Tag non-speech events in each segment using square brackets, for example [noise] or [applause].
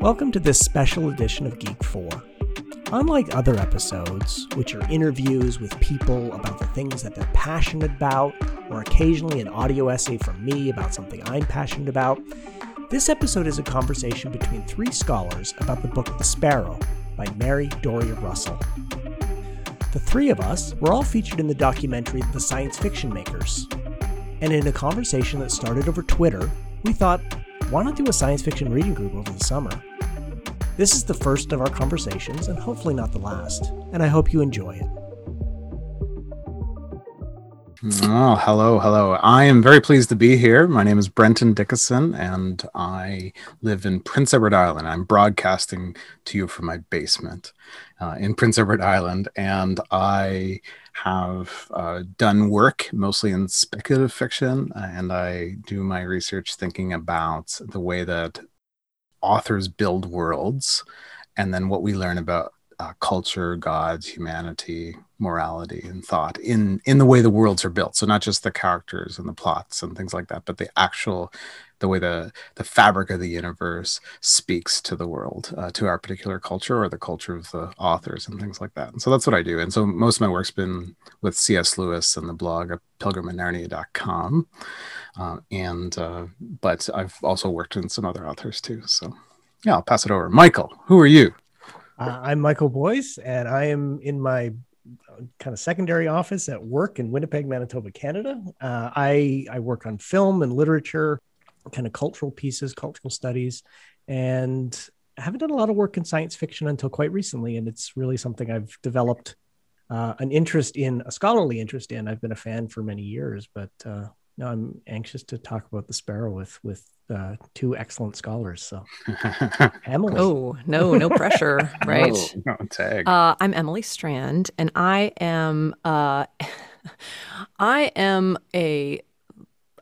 Welcome to this special edition of Geek 4. Unlike other episodes, which are interviews with people about the things that they're passionate about, or occasionally an audio essay from me about something I'm passionate about, this episode is a conversation between three scholars about the book The Sparrow by Mary Doria Russell. The three of us were all featured in the documentary The Science Fiction Makers. And in a conversation that started over Twitter, we thought, why not do a science fiction reading group over the summer? This is the first of our conversations, and hopefully not the last, and I hope you enjoy it. Oh, hello, hello. I am very pleased to be here. My name is Brenton Dickieson, and I live in Prince Edward Island. I'm broadcasting to you from my basement uh, in Prince Edward Island, and I have uh, done work mostly in speculative fiction, and I do my research thinking about the way that authors build worlds and then what we learn about uh, culture gods humanity morality and thought in in the way the worlds are built. So not just the characters and the plots and things like that but the actual the way the the fabric of the universe speaks to the world uh, to our particular culture or the culture of the authors and things like that and so that's what i do and so most of my work's been with cs lewis and the blog at pilgriminnarnia.com uh, and uh, but I've also worked in some other authors too. So yeah, I'll pass it over. Michael, who are you? Uh, I'm Michael Boyce, and I am in my uh, kind of secondary office at work in Winnipeg, Manitoba, Canada. Uh, I I work on film and literature, kind of cultural pieces, cultural studies, and I haven't done a lot of work in science fiction until quite recently, and it's really something I've developed uh, an interest in, a scholarly interest in. I've been a fan for many years, but uh, no, I'm anxious to talk about the sparrow with with uh, two excellent scholars. So, [laughs] Emily. Oh no, no pressure, [laughs] right? no, no tag. Uh, I'm Emily Strand, and I am uh, [laughs] I am a,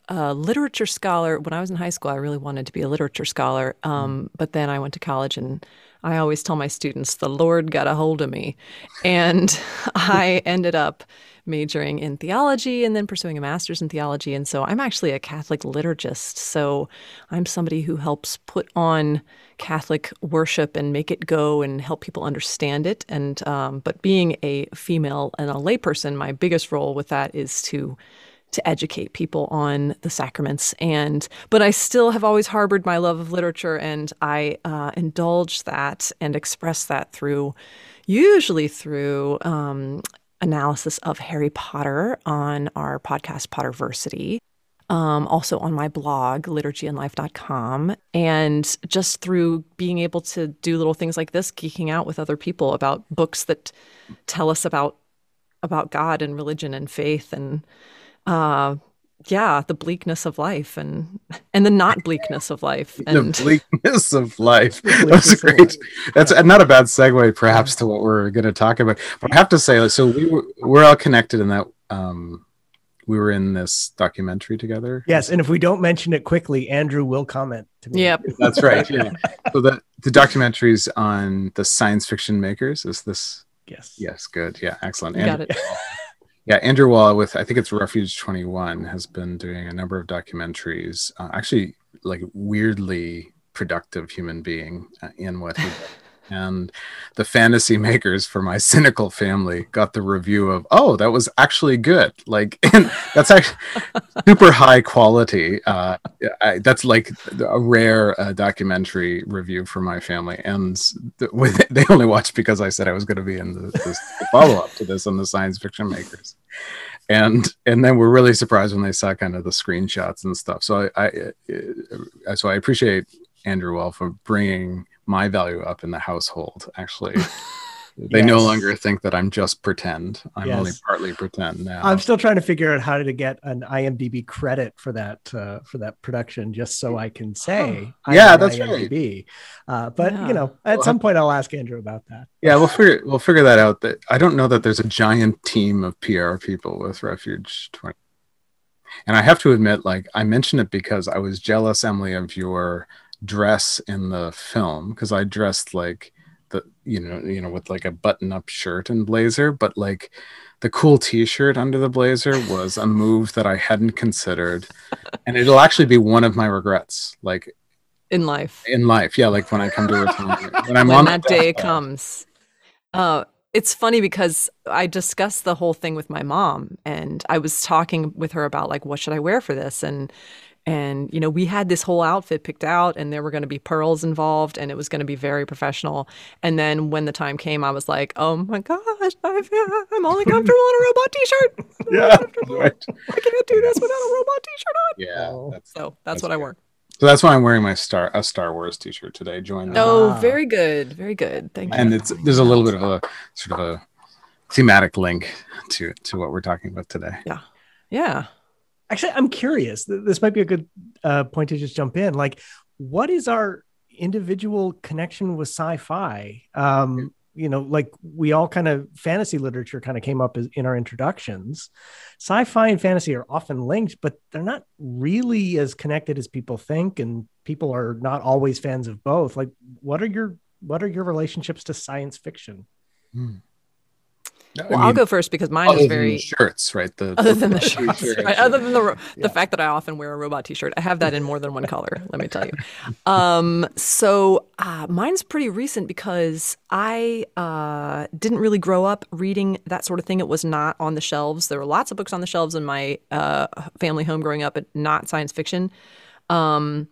a, literature scholar. When I was in high school, I really wanted to be a literature scholar, um, mm. but then I went to college and. I always tell my students, the Lord got a hold of me. And [laughs] I ended up majoring in theology and then pursuing a master's in theology. And so I'm actually a Catholic liturgist. So I'm somebody who helps put on Catholic worship and make it go and help people understand it. And um, but being a female and a layperson, my biggest role with that is to to educate people on the sacraments and but i still have always harbored my love of literature and i uh, indulge that and express that through usually through um, analysis of Harry Potter on our podcast, Potterversity. Um, also on my blog, liturgyandlife.com. And just through being able to do little things like this, geeking out with other people about books that tell us about about God and religion and faith and uh, yeah, the bleakness of life and and the not bleakness of life [laughs] and the [laughs] bleakness of life. [laughs] That's great. That's yeah. not a bad segue, perhaps, to what we're going to talk about. But I have to say, so we were, we're all connected in that um, we were in this documentary together. Yes, and if we don't mention it quickly, Andrew will comment to me. Yep, that's right. Yeah. so the the documentaries on the science fiction makers is this. Yes. Yes. Good. Yeah. Excellent. got it. Yeah, Andrew Wall with I think it's Refuge 21 has been doing a number of documentaries. Uh, actually, like weirdly productive human being uh, in what he and the fantasy [laughs] makers for my cynical family got the review of oh that was actually good. Like [laughs] that's actually [laughs] super high quality uh, I, that's like a rare uh, documentary review for my family. And the, with, they only watched because i said i was going to be in the, the follow-up to this on the science fiction makers. And and then we're really surprised when they saw kind of the screenshots and stuff. So i, I uh, so i appreciate andrew well for bringing my value up in the household actually [laughs] they yes. no longer think that i'm just pretend i'm yes. only partly pretend now i'm still trying to figure out how to get an imdb credit for that uh, for that production just so i can say yeah that's IMDb. right uh, but yeah. you know at some point i'll ask andrew about that yeah we'll figure we'll figure that out that i don't know that there's a giant team of pr people with refuge 20 and i have to admit like i mentioned it because i was jealous emily of your dress in the film because I dressed like the you know you know with like a button up shirt and blazer, but like the cool t-shirt under the blazer was a move that I hadn't considered, and it'll actually be one of my regrets. Like in life. In life, yeah, like when I come to [laughs] retirement, when I'm when on that day deathbed. [laughs] comes. Uh, it's funny because I discussed the whole thing with my mom, and I was talking with her about like what should I wear for this, and and you know we had this whole outfit picked out, and there were going to be pearls involved, and it was going to be very professional. And then when the time came, I was like, oh my gosh, I've, I'm only [laughs] comfortable in a robot T-shirt. [laughs] I'm Yeah, right. I can't do this without a robot T-shirt on. Yeah, Oh. that's, So that's, That's what I good. wore. so that's why I'm wearing my Star a Star Wars T-shirt today. Join me. Oh, Ah. very good, very good. Thank you. and it's there's a little bit of a sort of a thematic link to to what we're talking about today. Yeah, yeah. Actually, I'm curious. This might be a good uh, point to just jump in. Like, what is our individual connection with sci-fi? Um, you know, like we all kind of fantasy literature kind of came up as, in our introductions. Sci-fi and fantasy are often linked, but they're not really as connected as people think, and people are not always fans of both. Like, what are your what are your relationships to science fiction? I Well, I'll mean, go first because mine is very the shirts, right? The other than the [laughs] shirts, shirts. right? other than the ro- Yeah. the fact that I often wear a robot T-shirt. I have that in more than one color. Let me tell you. Um, so uh, mine's pretty recent because I uh, didn't really grow up reading that sort of thing. It was not on the shelves. There were lots of books on the shelves in my uh, family home growing up, but not science fiction. Um,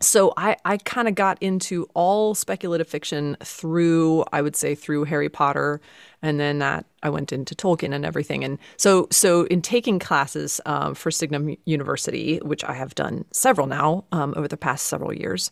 so I, I kind of got into all speculative fiction through I would say through Harry Potter, and then that I went into Tolkien and everything. And so so in taking classes um, for Signum University, which I have done several now um, over the past several years,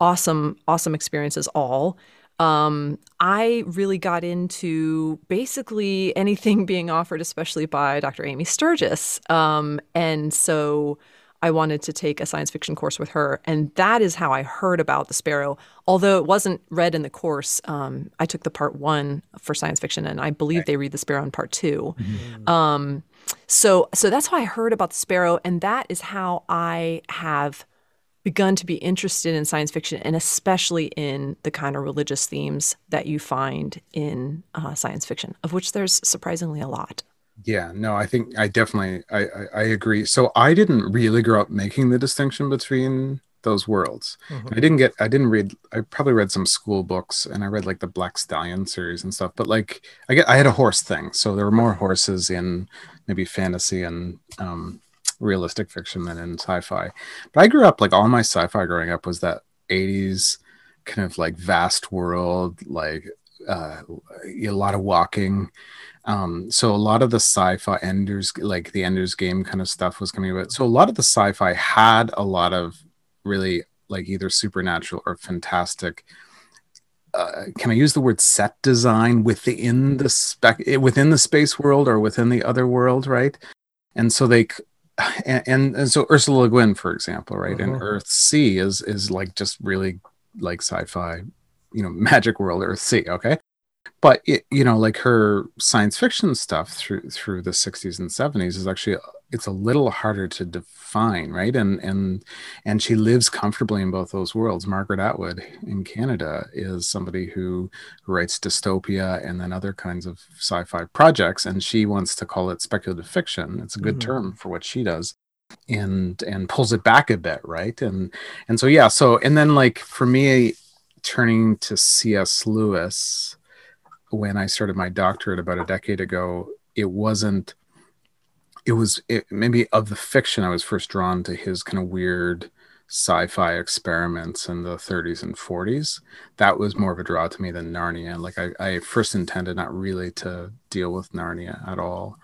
awesome awesome experiences all. Um, I really got into basically anything [laughs] being offered, especially by Dr. Amy Sturgis. Um, and so I wanted to take a science fiction course with her, and that is how I heard about the sparrow. Although it wasn't read in the course, um, I took the part one for science fiction, and I believe they read the sparrow in part 2 Um, so, so that's how I heard about the sparrow, and that is how I have begun to be interested in science fiction, and especially in the kind of religious themes that you find in uh, science fiction, of which there's surprisingly a lot. Yeah, no, I think I definitely I, I I agree. So I didn't really grow up making the distinction between those worlds. Mhm. I didn't get I didn't read I probably read some school books and I read like the Black Stallion series and stuff, but like I get I had a horse thing. So there were more horses in maybe fantasy and um realistic fiction than in sci-fi. But I grew up like all my sci-fi growing up was that 80s kind of like vast world like uh, a lot of walking um, so a lot of the sci-fi enders, like the Ender's Game kind of stuff, was coming about. So a lot of the sci-fi had a lot of really like either supernatural or fantastic. Uh, can I use the word set design within the spec within the space world or within the other world, right? And so they c- [sighs] and, and, and so Ursula Le Guin, for example, right, in Mhm. Earthsea is is like just really like sci-fi, you know, [laughs] magic world Earthsea. Okay, but it, you know like her science fiction stuff through through the 60s and 70s is actually it's a little harder to define right? And and and she lives comfortably in both those worlds. Margaret atwood in canada is somebody who writes dystopia and then other kinds of sci-fi projects and she wants to call it speculative fiction. It's a good Mhm. term for what she does and and pulls it back a bit right? And and so yeah so and then like for me turning to cs lewis when I started my doctorate about a decade ago, it wasn't. It was it, maybe of the fiction I was first drawn to his kind of weird sci-fi experiments in the 30s and 40s. That was more of a draw to me than Narnia. Like I, I first intended not really to deal with Narnia at all,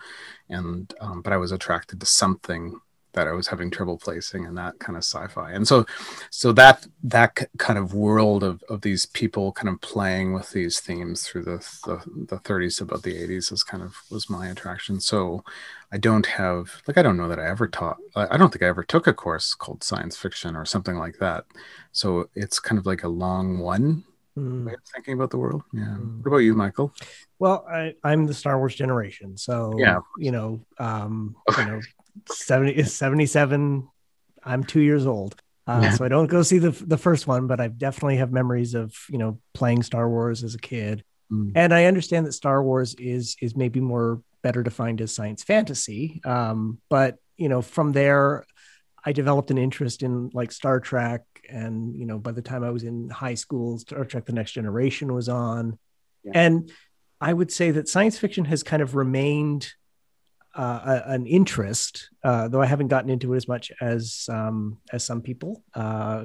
and um, but I was attracted to something that I was having trouble placing in that kind of sci-fi. And so so that that kind of world of, of these people kind of playing with these themes through the, the the 30s about the 80s is kind of was my attraction so i don't have like i don't know that i ever taught i don't think i ever took a course called science fiction or something like that so it's kind of like a long one Mm. way of thinking about the world yeah Mm. what about you michael Well, I, I'm the Star Wars generation, so Yeah. you know, um, you know, 70 77. I'm two years old, uh, Yeah. so I don't go see the the first one, but I definitely have memories of you know playing Star Wars as a kid, Mm. and I understand that Star Wars is is maybe more better defined as science fantasy. Um, but you know, from there, I developed an interest in like Star Trek, and you know, by the time I was in high school, Star Trek: The Next Generation was on, yeah. and I would say that science fiction has kind of remained uh, a, an interest, uh, though I haven't gotten into it as much as um, as some people. Uh,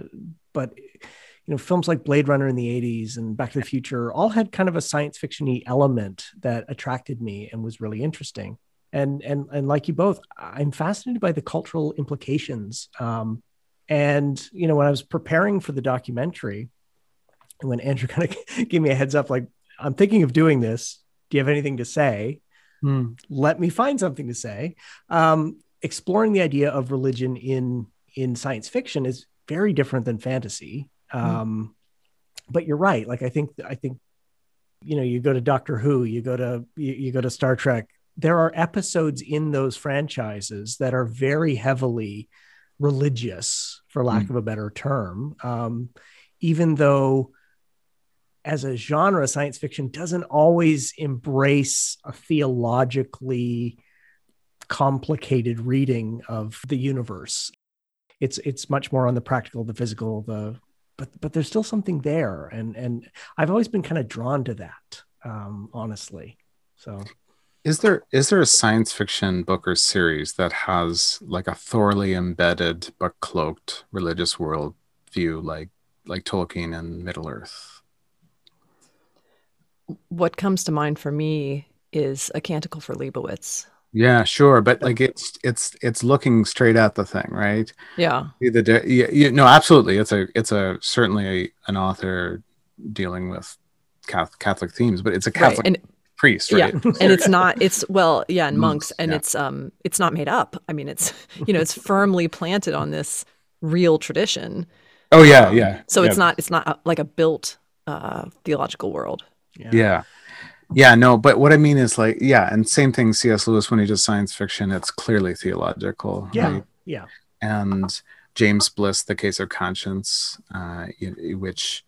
but you know, films like Blade Runner in the '80s and Back to the Future all had kind of a science fictiony element that attracted me and was really interesting. And and and like you both, I'm fascinated by the cultural implications. Um, and you know, when I was preparing for the documentary, when Andrew [laughs] kind of gave me a heads up, like I'm thinking of doing this. Do you have anything to say? Hmm. Let me find something to say. Um, exploring the idea of religion in in science fiction is very different than fantasy. Hmm. Um, But you're right. Like I think I think you know you go to Doctor Who, you go to you, you go to Star Trek. There are episodes in those franchises that are very heavily religious, for lack mm. of a better term. Um, even though as a genre, science fiction doesn't always embrace a theologically complicated reading of the universe. It's it's much more on the practical, the physical, the but but there's still something there, and and I've always been kind of drawn to that, um, honestly. So, is there is there a science fiction book or series that has like a thoroughly embedded but cloaked religious world view, like like Tolkien and Middle Earth? What comes to mind for me is a canticle for Leibowitz. Yeah, sure, but like it's it's it's looking straight at the thing, right? Yeah. The yeah, you, no, absolutely. It's a it's a certainly a, an author dealing with Catholic themes, but it's a Catholic right. and, priest, right? Yeah, and it's [laughs] not. It's well, yeah, and monks, and yeah. it's um, it's not made up. I mean, it's [laughs] you know, it's firmly planted on this real tradition. Oh yeah, um, yeah. So yeah. it's not it's not a, like a built uh, theological world. Yeah. yeah. Yeah, no, but what I mean is like, yeah, and same thing. C.S. Lewis, when he does science fiction, it's clearly theological. Yeah, right? yeah. And James Blish, The Case of Conscience, uh, which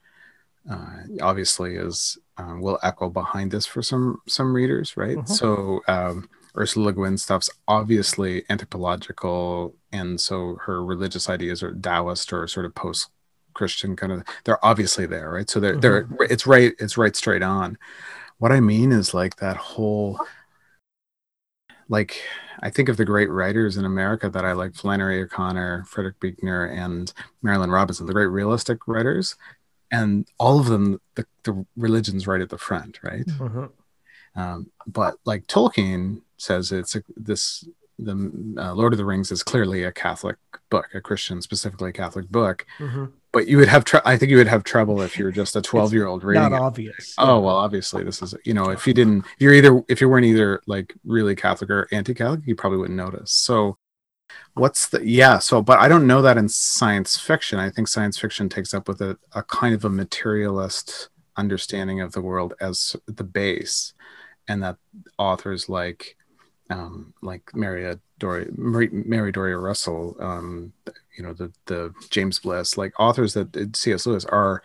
uh, obviously is uh, will echo behind this for some some readers, right? Mm-hmm. So um, Ursula Le Guin stuff's obviously anthropological, and so her religious ideas are Taoist or sort of post Christian kind of they're obviously there, right? So they're mm-hmm. they're it's right it's right straight on. What I mean is like that whole like I think of the great writers in America that I like Flannery O'Connor, Frederick Buechner, and Marilynne Robinson, the great realistic writers, and all of them the, the religion's right at the front, right? Mm-hmm. Um, but like Tolkien says, it's a, this the uh, Lord of the Rings is clearly a Catholic book, a Christian, specifically a Catholic book. Mm-hmm. But you would have tr- i think you would have trouble if you're just a 12 year old reading not it. obvious. Oh well obviously this is you know if you didn't if you're either if you weren't either like really catholic or anti-catholic you probably wouldn't notice. So what's the yeah so but i don't know that in science fiction. I think science fiction takes up with a, a kind of a materialist understanding of the world as the base and that authors like um, like Mary Doria, Mary, Mary Doria Russell, um, you know, the the James Blish, like authors that C.S. Lewis are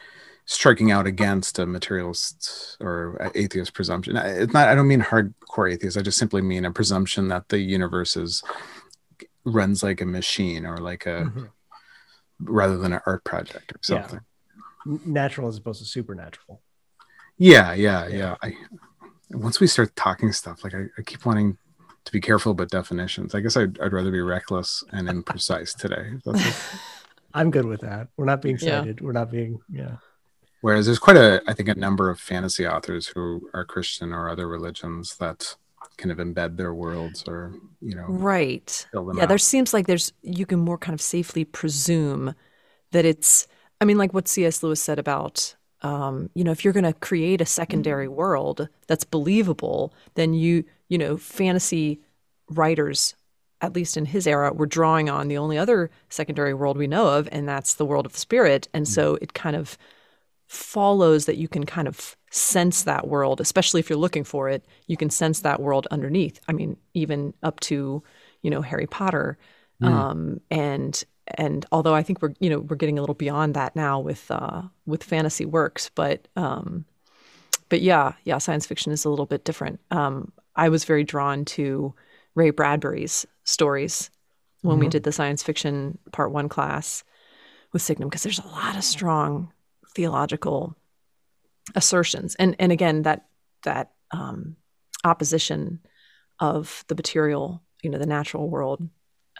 striking out against a materialist or atheist presumption. It's not. I don't mean hardcore atheist. I just simply mean a presumption that the universe is runs like a machine or like a mm-hmm. rather than an art project or something. Yeah. Natural as opposed to supernatural. Yeah, yeah, yeah. yeah. I once we start talking stuff, like I, I keep wanting to be careful about definitions. I guess I'd, I'd rather be reckless and imprecise today. [laughs] I'm good with that. We're not being cited. Yeah. We're not being, yeah. Whereas there's quite a, I think, a number of fantasy authors who are Christian or other religions that kind of embed their worlds or, you know, right. yeah, out. there seems like there's, you can more kind of safely presume that it's, I mean, like what C.S. Lewis said about um, you know, if you're going to create a secondary world that's believable, then you you know, fantasy writers, at least in his era, were drawing on the only other secondary world we know of, and that's the world of the spirit. And so it kind of follows that you can kind of sense that world, especially if you're looking for it, you can sense that world underneath. I mean, even up to, you know, Harry Potter. Mm. Um, and and although I think we're you know we're getting a little beyond that now with uh, with fantasy works, but um, but yeah, yeah, science fiction is a little bit different. Um, I was very drawn to Ray Bradbury's stories when we Mhm. did the science fiction part one class with Signum because there's a lot of strong theological assertions, and and again that that um, opposition of the material, you know, the natural world,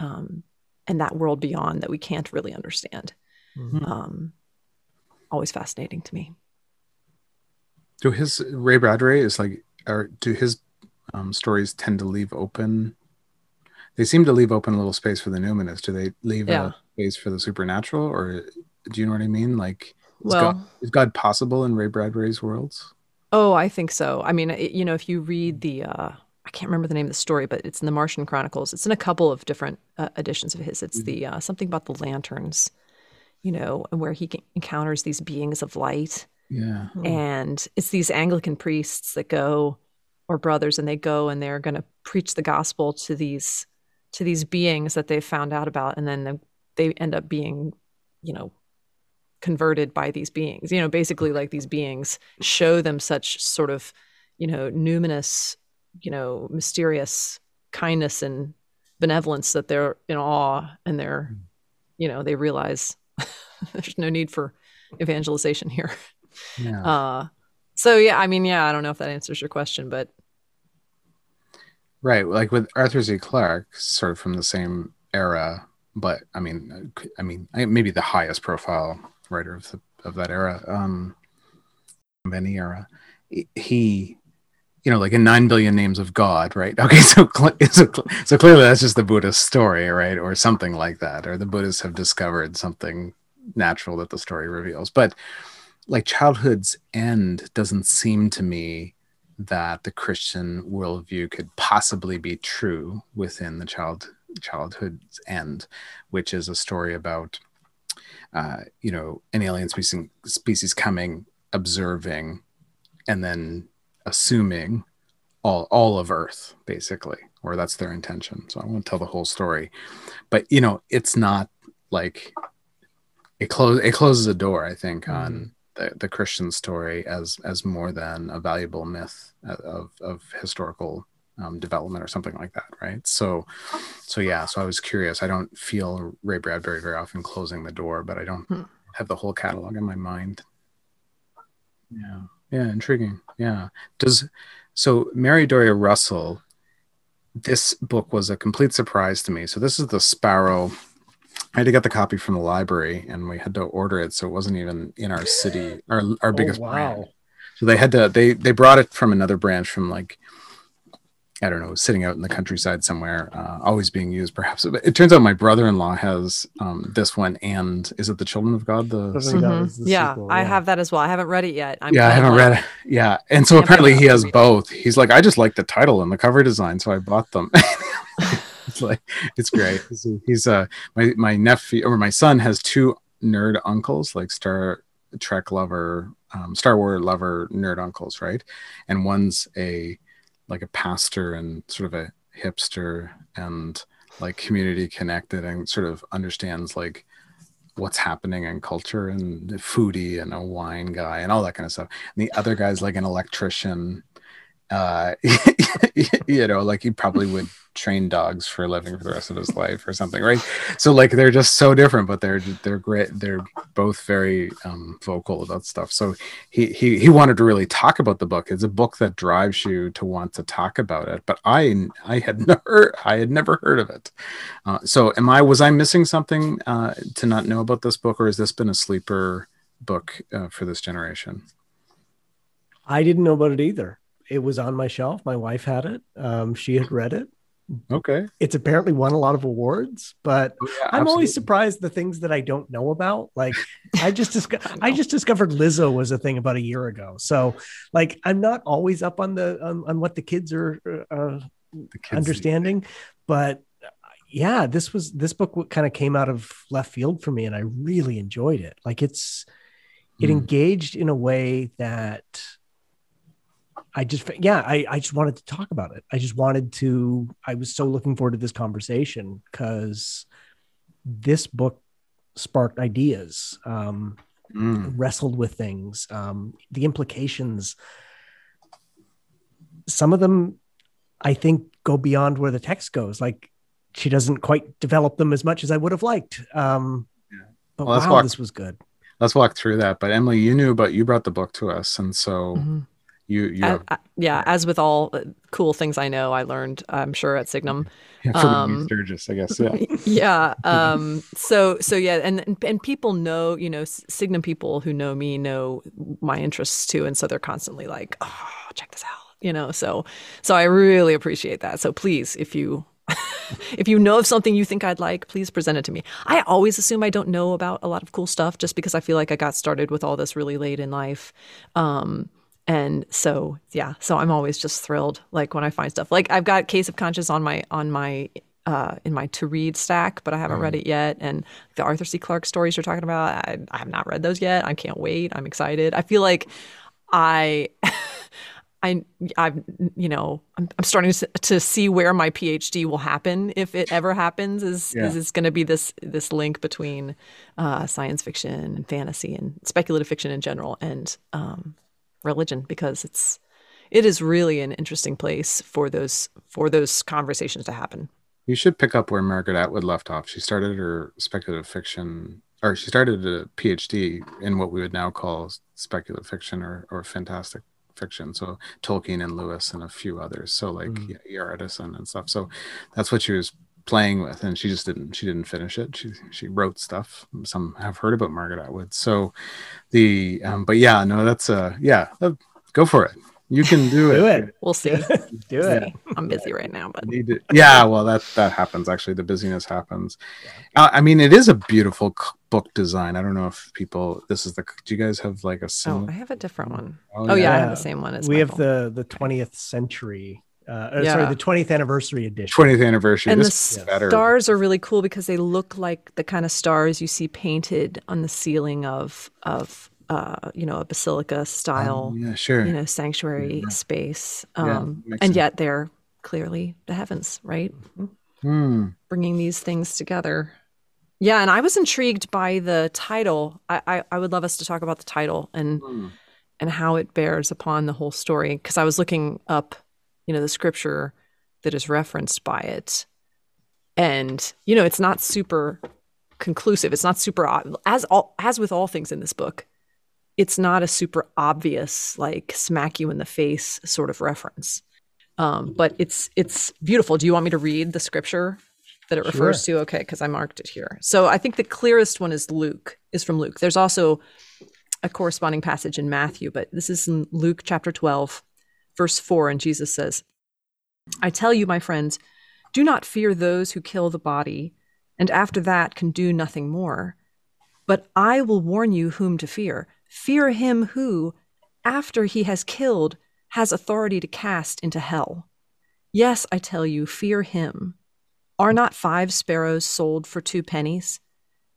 um, and that world beyond that we can't really understand. Mhm. Um, always fascinating to me. Do his Ray Bradbury is like, or do his um, stories tend to leave open? They seem to leave open a little space for the numinous. Do they leave Yeah. a space for the supernatural, or do you know what I mean? Like, is, Well, God, is God possible in Ray Bradbury's worlds? Oh, I think so. I mean, it, you know, if you read the, uh, I can't remember the name of the story, but it's in the Martian Chronicles. It's in a couple of different uh, editions of his. It's the uh, something about the lanterns, you know, and where he encounters these beings of light, Yeah. Hmm. and it's these Anglican priests that go, or brothers, and they go and they're going to preach the gospel to these to these beings that they've found out about, and then the, they end up being, you know, converted by these beings. You know, basically like these beings show them such sort of, you know, numinous, you know, mysterious kindness and benevolence that they're in awe and they're, you know, they realize [laughs] there's no need for evangelization here. Yeah. Uh so yeah, I mean, yeah, I don't know if that answers your question, but Right, like with Arthur C. Clarke, sort of from the same era, but I mean, I mean, maybe the highest profile writer of the, of that era, um, of any era. He, you know, like in Nine Billion Names of God, right? [laughs] Okay, so cl- so, cl- so clearly that's just the Buddhist story, right, or something like that, or the Buddhists have discovered something natural that the story reveals. But like childhood's end doesn't seem to me that the Christian worldview could possibly be true within the child childhood's end, which is a story about uh, you know an alien species species coming, observing, and then assuming all all of Earth, basically, or that's their intention. So I won't tell the whole story, but you know it's not like it close it closes a door, I think, on the, the Christian story as as more than a valuable myth of of historical um, development or something like that, right? So, so yeah. So I was curious. I don't feel Ray Bradbury very often closing the door, but I don't Hmm. have the whole catalog in my mind. Yeah, yeah, intriguing. Yeah. Does so Mary Doria Russell? This book was a complete surprise to me. So this is the Sparrow. I had to get the copy from the library, and we had to order it, so it wasn't even in our city, our our oh, biggest oh, brand. wow. So they had to they they brought it from another branch from like I don't know, sitting out in the countryside somewhere, uh, always being used perhaps. But it turns out my brother-in-law has um, this one, and is it the Children of God? The Children of God is the yeah, sequel, I yeah. have that as well. I haven't read it yet. I'm yeah, I haven't read it. Yeah, and so apparently he has read it. both. He's like, I just like the title and the cover design, so I bought them. [laughs] it's like it's great. [laughs] He's, he's uh my my nephew or my son has two nerd uncles, like Star Trek lover, um, Star Wars lover nerd uncles, right? And one's a like a pastor and sort of a hipster and like community connected and sort of understands like what's happening in culture and foodie and a wine guy and all that kind of stuff. And the other guy's like an electrician. Uh, [laughs] you know, like he probably would train dogs for a living for the rest of his life or something, right? So like they're just so different, but they're they're great. They're both very um, vocal about stuff. So he he he wanted to really talk about the book. It's a book that drives you to want to talk about it. But I I had [laughs] never I had never heard of it. Uh, so am I was I missing something uh, to not know about this book, or has this been a sleeper book uh, for this generation? I didn't know about it either. It was on my shelf. My wife had it. Um, she had read it. Okay, It's apparently won a lot of awards, but Oh, yeah, I'm always surprised the things that I don't know about. Like I just [laughs] disco- I just discovered Lizzo was a thing about a year ago. So like I'm not always up on the on, on what the kids are uh, The kids- understanding, but uh, yeah, this was this book kind of came out of left field for me, and I really enjoyed it. Like it's it Mm. engaged in a way that I just yeah I I just wanted to talk about it. I just wanted to. I was so looking forward to this conversation because this book sparked ideas. Um, Mm. wrestled with things, um, the implications. Some of them, I think, go beyond where the text goes. Like she doesn't quite develop them as much as I would have liked. Um, Yeah. But Well, wow, walk- this was good. Let's walk through that. But Emily, you knew but you brought the book to us, and so Mhm. You you have yeah, as with all uh, cool things I know, I learned, I'm sure, at Signum. yeah, from um, Sturgis, I guess. Yeah. [laughs] yeah. Um, so so yeah, and and- and people know, you know, Signum people who know me know my interests too, and so they're constantly like, oh, check this out, you know. So so I really appreciate that. So please, if you [laughs] if you know of something you think I'd like, please present it to me. I always assume I don't know about a lot of cool stuff just because I feel like I got started with all this really late in life. Um, and so yeah, so I'm always just thrilled like when I find stuff. Like I've got Case of Conscience on my on my uh, in my to read stack, but I haven't read it yet. And the Arthur C. Clarke stories you're talking about, I, I have not read those yet. I can't wait. I'm excited. I feel like I. [laughs] I, I've, you know, I'm, I'm starting to, to see where my PhD will happen if it ever happens. Is Yeah. is it's going to be this this link between uh, science fiction and fantasy and speculative fiction in general and um, religion because it's it is really an interesting place for those for those conversations to happen. You should pick up where Margaret Atwood left off. She started her speculative fiction, or she started a PhD in what we would now call speculative fiction or, or fantastic fiction. So Tolkien and Lewis and a few others. So like Mm. yeah, E.R. Eddison and stuff. So that's what she was playing with, and she just didn't. She didn't finish it. She she wrote stuff. Some have heard about Margaret Atwood. So the um, but yeah, no, that's uh yeah, uh, go for it. You can do [laughs] it. Do it. We'll see. [laughs] Do it. I'm busy right now, but Need to- yeah, well, that that happens. Actually, the busyness happens. Uh, I mean, it is a beautiful c- book design. I don't know if people. This is the. Do you guys have like a oh. I have a different one. Oh, Oh yeah, I have the same one as we have the the 20th century uh, uh, Yeah. sorry the 20th anniversary edition twentieth anniversary. and the this is better. stars are really cool because they look like the kind of stars you see painted on the ceiling of of uh, you know a basilica style Oh, yeah, sure. you know sanctuary space um, makes and sense. yet they're clearly the heavens right Hmm. bringing these things together yeah and i was intrigued by the title i i, I would love us to talk about the title and Hmm. and how it bears upon the whole story because i was looking up you know the scripture that is referenced by it. And you know it's not super conclusive. It's not super as all as with all things in this book it's not a super obvious like smack you in the face sort of reference. Um, but it's it's beautiful. Do you want me to read the scripture that it refers to? Okay because i marked it here. So i think the clearest one is luke is from luke. There's also a corresponding passage in matthew but this is in luke chapter 12 verse 4 and jesus says i tell you my friends do not fear those who kill the body and after that can do nothing more but i will warn you whom to fear fear him who after he has killed has authority to cast into hell yes i tell you fear him are not five sparrows sold for two pennies?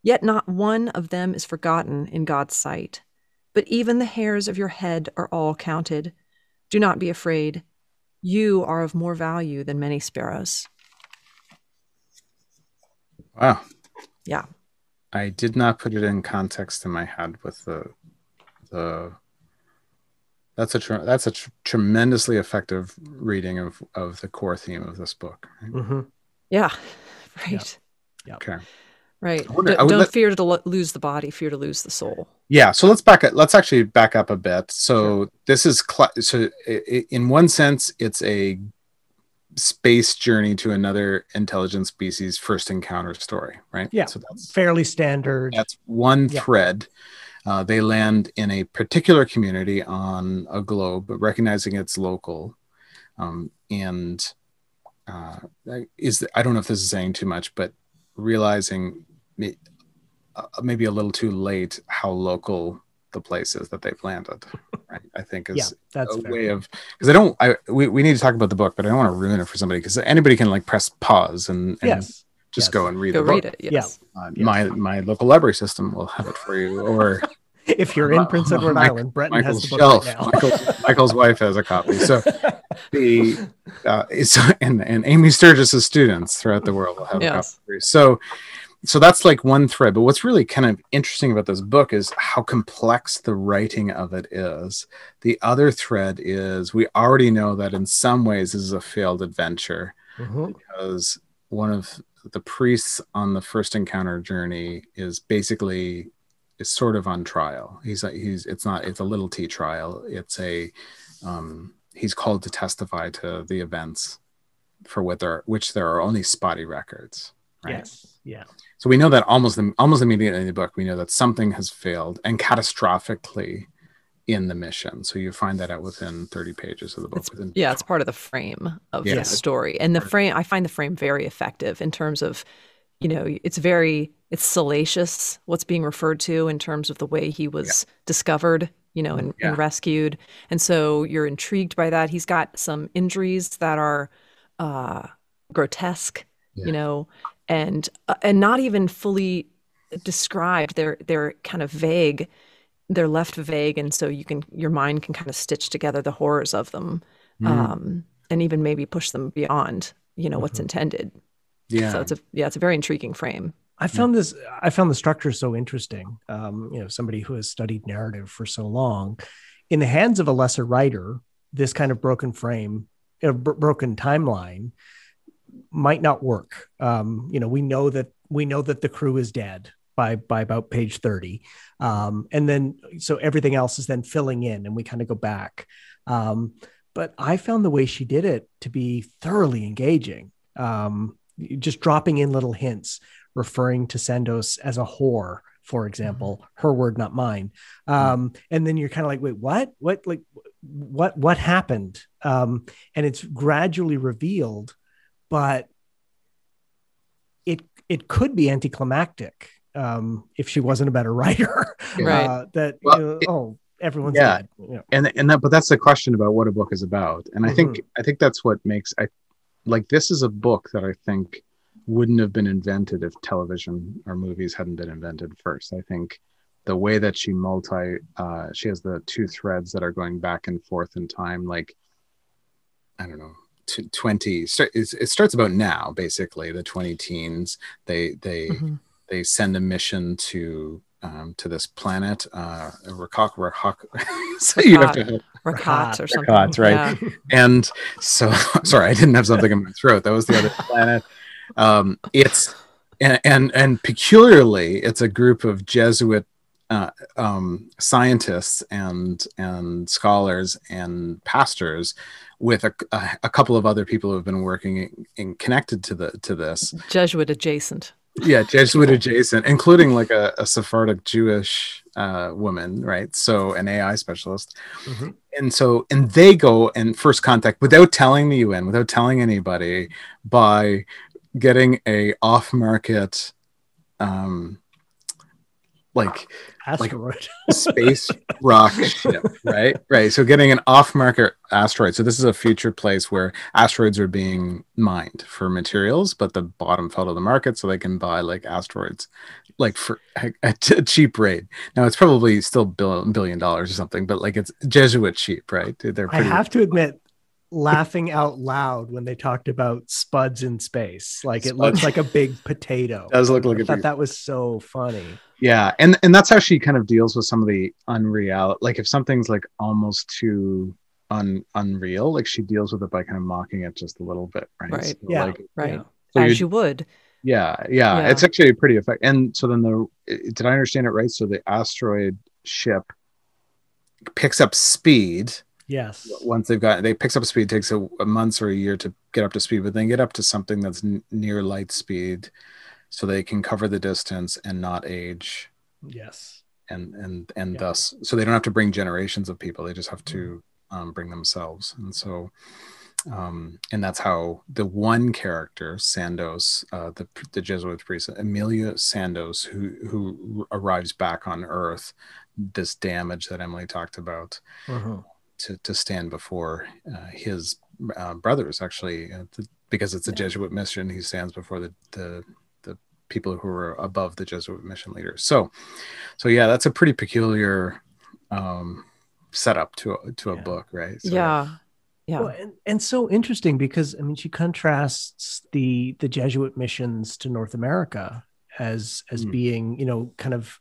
Yet not one of them is forgotten in God's sight. But even the hairs of your head are all counted. Do not be afraid. You are of more value than many sparrows. Wow. Yeah. I did not put it in context in my head with the the. That's a tre- that's a tr- tremendously effective reading of of the core theme of this book. right? hmm Yeah. [laughs] Right. Okay. Right. Wonder- D- I would don't let- fear to lo- lose the body, fear to lose the soul. Yeah, so let's back up. Let's actually back up a bit. So this is cl- so in one sense, it's a space journey to another intelligent species first encounter story, right? Yeah. So that's fairly standard that's one Yeah. thread. Uh, they land in a particular community on a globe, recognizing it's local, um, and uh, is I don't know if this is saying too much, but realizing maybe a little too late how local the place is that they've landed. Right, I think yeah is that's a fair. way of because I don't. I we, we need to talk about the book, but I don't want to ruin it for somebody because anybody can like press pause and, and yes just yes. go and read Go the book. read it. Yes. Uh, Yes. My my local library system will have it for you, or [laughs] if you're in [laughs] Prince Edward Mike- Island, Breton Michael's has the book shelf. right now. Michael's, Michael's wife has a copy. So [laughs] the uh, it's, and and Amy Sturgis's students throughout the world will have a Yes. copy. So so that's like one thread. But what's really kind of interesting about this book is how complex the writing of it is. The other thread is we already know that in some ways this is a failed adventure Mhm. because one of the priests on the first encounter journey is basically is sort of on trial. He's like he's it's not it's a little t trial. It's a um, he's called to testify to the events for what there which there are only spotty records. Right? Yes. Yeah. So we know that almost almost immediately in the book we know that something has failed and catastrophically in the mission. So you find that out within 30 pages of the book. It's, within yeah, it's part of the frame of Yeah. the story. And the frame, I find the frame very effective in terms of, you know, it's very, it's salacious what's being referred to in terms of the way he was discovered, you know, and, Yeah. and rescued. And so you're intrigued by that. He's got some injuries that are uh, grotesque, Yeah. you know, and uh, and not even fully described. They're they're kind of vague. They're left vague, and so you can your mind can kind of stitch together the horrors of them, Mm. um, and even maybe push them beyond you know Mm-hmm. what's intended. yeah. So it's a yeah, it's a very intriguing frame. I found this. I found the structure so interesting. Um, you know, somebody who has studied narrative for so long, in the hands of a lesser writer, this kind of broken frame, a bro- broken timeline, might not work. Um, you know, we know that we know that the crew is dead by by about page thirty, um, and then so everything else is then filling in, and we kind of go back. Um, but I found the way she did it to be thoroughly engaging. Um, just dropping in little hints referring to Sandoz as a whore, for example, her word, not mine. Um, and then you're kind of like, wait, what? What? Like, what? What happened? Um, and it's gradually revealed, but it it could be anticlimactic um, if she wasn't a better writer. Right. Uh, that Well, you know, it- oh, everyone's Yeah. dead. You know. and and that but that's the question about what a book is about and i think i think that's what makes i like this is a book that i think wouldn't have been invented if television or movies hadn't been invented first i think the way that she multi uh she has the two threads that are going back and forth in time like i don't know t- 20 start- it starts about now basically the 20 teens they they Mhm. they send a mission to um, to this planet, uh, Rakak, Rakak. [laughs] so you have to, Rakhat or something. Rakhat, right. Yeah. [laughs] and so [laughs] sorry, I didn't have something in my throat. That was the other planet. Um, it's and, and and peculiarly, it's a group of Jesuit uh, um, scientists and and scholars and pastors with a, a, a couple of other people who have been working in, in connected to the to this Jesuit adjacent. yeah jesuit adjacent including like a, a sephardic jewish uh, woman right so an ai specialist Mhm. and so and they go and first contact without telling the un without telling anybody by getting a off market um like Asteroid. [laughs] space rock ship, right? Right. So getting an off-market asteroid. So this is a future place where asteroids are being mined for materials, but the bottom fell to the market, so they can buy like asteroids, like for [laughs] a cheap rate. Now it's probably still billion billion dollars or something, but like it's Jesuit cheap, right? They're I have to admit, laughing out loud when they talked about spuds in space. Like it looks like a big potato. does look like I a thought big- that was so funny. Yeah and and that's how she kind of deals with some of the unreal like if something's like almost too un unreal like she deals with it by kind of mocking it just a little bit right Right. So, Yeah. like, Right. Yeah. so As you- you would. yeah, yeah Yeah. it's actually pretty effective and so then the did i understand it right so the asteroid ship picks up speed Yes. once they've got they picks up speed takes a, a months or a year to get up to speed but then get up to something that's n- near light speed so they can cover the distance and not age Yes. and and and Yeah. thus so they don't have to bring generations of people they just have to um, bring themselves and so um, and that's how the one character sandoz uh, the, the jesuit priest emilio sandoz who who arrives back on earth this damage that emily talked about Mhm. to, to stand before uh, his uh, brothers actually uh, th- because it's a jesuit mission he stands before the, the the people who were above the jesuit mission leaders so so yeah that's a pretty peculiar um setup to a, to a Yeah. book right so, yeah. Yeah. Well, and, and so interesting because I mean she contrasts the the Jesuit missions to North America as as Hmm. being you know kind of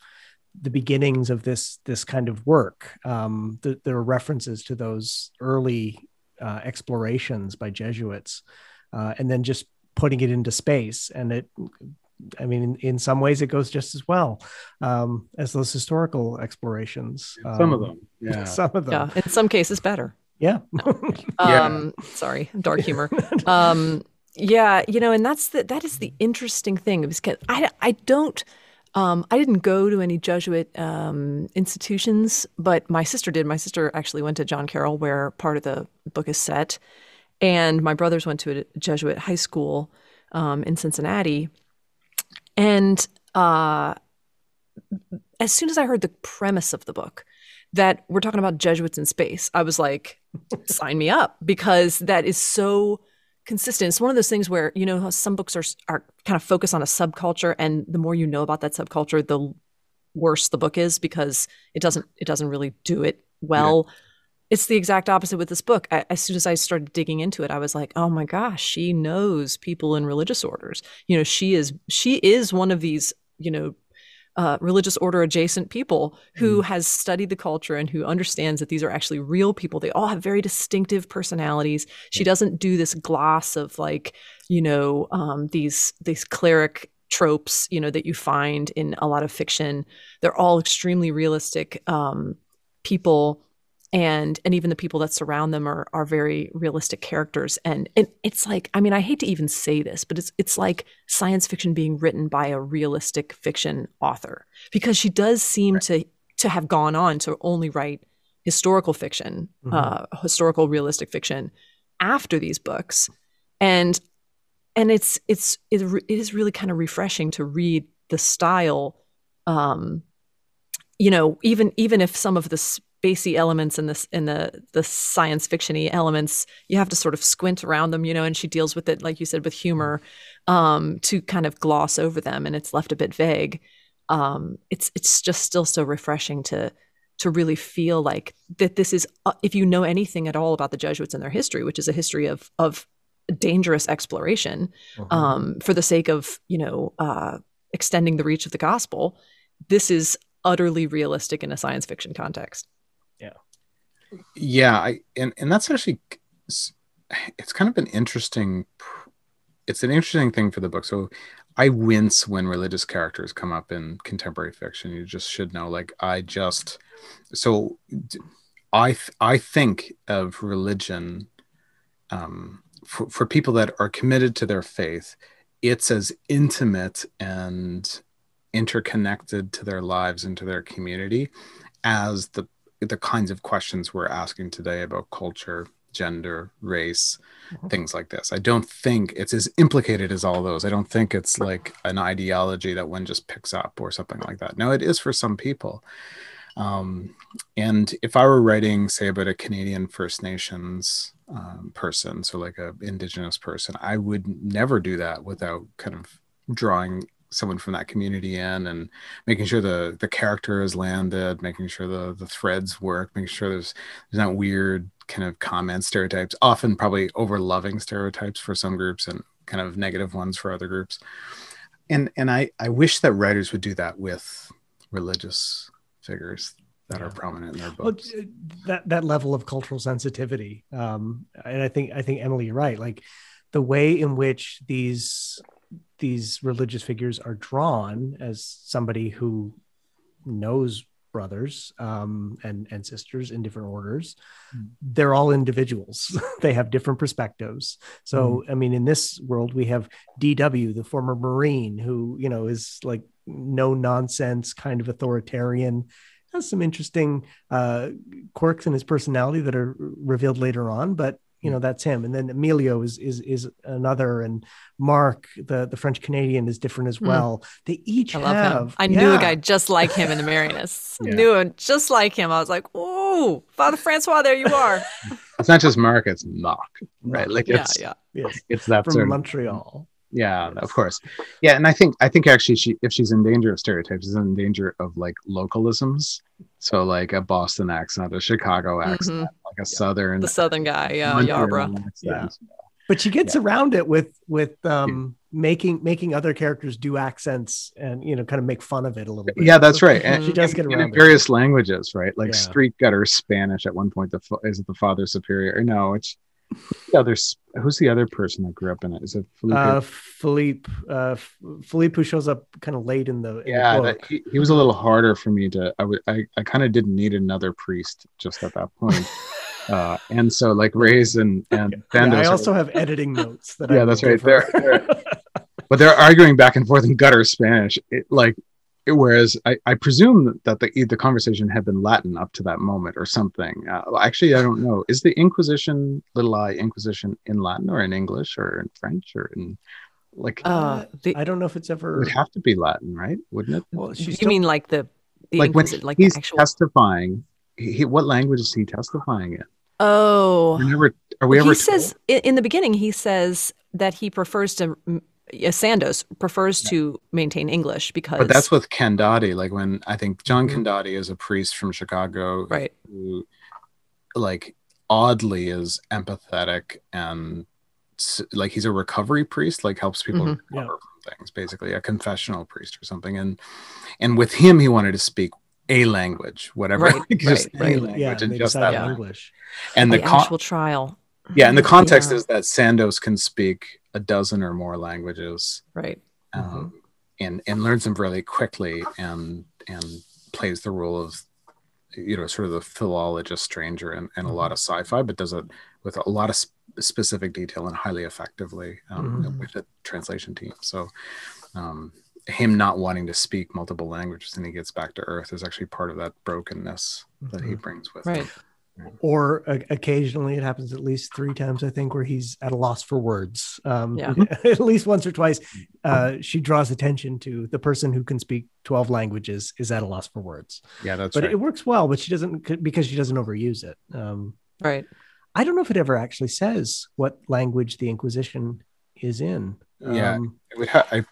the beginnings of this this kind of work. Um, th- there are references to those early uh, explorations by Jesuits, uh, and then just putting it into space and it I mean, in, in, some ways, it goes just as well um, as those historical explorations. some of um, them, [laughs] yeah. Some of them, yeah. In some cases, better. Yeah. No. [laughs] um, yeah. Sorry, dark humor. [laughs] Um, yeah, you know, and that's the that is the interesting thing. Because I I don't. Um, I didn't go to any Jesuit um, institutions, but my sister did. My sister actually went to John Carroll, where part of the book is set, and my brothers went to a Jesuit high school um, in Cincinnati. And uh, as soon as I heard the premise of the book, that we're talking about Jesuits in space, I was like, sign me up because that is so consistent. It's one of those things where, you know, some books are, are kind of focused on a subculture and the more you know about that subculture, the worse the book is because it doesn't, it doesn't really do it well. Yeah. It's the exact opposite with this book. I, as soon as I started digging into it, I was like, "Oh my gosh, she knows people in religious orders. You know, she is she is one of these, you know, uh, religious order adjacent people who mm. has studied the culture and who understands that these are actually real people. They all have very distinctive personalities. She doesn't do this gloss of like, you know, um, these these cleric tropes, you know, that you find in a lot of fiction. They're all extremely realistic um, people and and even the people that surround them are are very realistic characters and, and it's like i mean i hate to even say this but it's it's like science fiction being written by a realistic fiction author because she does seem right. to to have gone on to only write historical fiction mm-hmm. uh, historical realistic fiction after these books and and it's it's it, it is really kind of refreshing to read the style um you know even even if some of the spacey elements and this the the science fictiony elements you have to sort of squint around them you know and she deals with it like you said with humor um, to kind of gloss over them and it's left a bit vague um, it's it's just still so refreshing to to really feel like that this is uh, if you know anything at all about the Jesuits and their history which is a history of of dangerous exploration mm-hmm. um, for the sake of you know uh, extending the reach of the gospel this is utterly realistic in a science fiction context yeah I, and and that's actually it's kind of an interesting it's an interesting thing for the book. So i wince when religious characters come up in contemporary fiction. You just should know like i just so i i think of religion um, for, for people that are committed to their faith it's as intimate and interconnected to their lives and to their community as the the kinds of questions we're asking today about culture, gender, race, mm-hmm. things like this. I don't think it's as implicated as all those. I don't think it's like an ideology that one just picks up or something like that. No, it is for some people. Um, and if I were writing, say, about a Canadian First Nations um, person, so like a Indigenous person, I would never do that without kind of drawing someone from that community in and making sure the the character is landed making sure the the threads work making sure there's there's not weird kind of comment stereotypes often probably over loving stereotypes for some groups and kind of negative ones for other groups. And and i i wish that writers would do that with religious figures that are prominent in their books. well, that that level of cultural sensitivity um and i think i think emily you're right like the way in which these these religious figures are drawn as somebody who knows brothers um, and and sisters in different orders mm. they're all individuals [laughs] they have different perspectives so mm. i mean in this world we have dw the former marine who you know is like no nonsense kind of authoritarian has some interesting uh, quirks in his personality that are revealed later on but you know that's him and then emilio is is is another and marc the the french canadian is different as hmm. well mm. they each I have him. i yeah. knew a guy just like him in the marianists [laughs] yeah. knew him just like him i was like oh father francois there you are [laughs] it's not just marc it's marc right like it's yeah yeah it's that from sort montreal yeah of course. Yeah and i think i think actually she if she's in danger of stereotypes is in danger of like localisms. So like a boston accent a chicago accent mm-hmm. like a southern the southern guy yeah yarbrough yeah. But she gets yeah. around it with with um making making other characters do accents and you know kind of make fun of it a little bit. Yeah that's right. And she does get around in various it. languages right? Like yeah. street gutter spanish at one point the is it the father superior? No it's The other, who's the other person that grew up in it? Is it Philippe? Uh, Philippe, uh, Philippe, who shows up kind of late in the in the yeah, that, he, he was a little harder for me to. I would. I, I kind of didn't need another priest just at that point. [laughs] uh, and so like Reyes and and Yeah, I are- also have editing notes that. Yeah, I that's right. there. [laughs] but they're arguing back and forth in gutter Spanish. It, like, whereas I, I presume that the the conversation had been Latin up to that moment or something. Uh, actually, I don't know. Is the Inquisition, little I Inquisition, in Latin or in English or in French or in like? Uh, the, I don't know if it's it ever. would have to be Latin, right? Wouldn't it? Well, she's you still- mean like the the like when Inquisi- like the he's actual? testifying, he, he- what language is he testifying in? oh, We're never, are we ever he ever? says told? in the beginning he says that he prefers to yeah, Sandoz prefers to maintain English because But that's with Candotti. Like when I think John Mhm. Candotti is a priest from Chicago, right. who like oddly is empathetic and like he's a recovery priest like helps people Mhm. recover from things basically a confessional priest or something and and with him he wanted to speak a language whatever Right, [laughs] just right, a right. language yeah, and and just decided that Yeah. language. English. and the, the con- actual trial. yeah and the [laughs] context Yeah. is that sandoz can speak a dozen or more languages Right. um, Mhm. and and learns them really quickly and and plays the role of you know sort of the philologist stranger and, and a lot of sci-fi but does it with a lot of sp- specific detail and highly effectively um, Mhm. with the translation team so um, him not wanting to speak multiple languages and he gets back to earth is actually part of that brokenness that he brings with Right. him Or uh, occasionally, it happens at least three times, I think, where he's at a loss for words. Um, Yeah. [laughs] at least once or twice, uh, she draws attention to the person who can speak 12 languages is at a loss for words. yeah that's but right it works well, but she doesn't because she doesn't overuse it. Um, Right. I don't know if it ever actually says what language the Inquisition is in. Yeah. Um, It would ha- I, in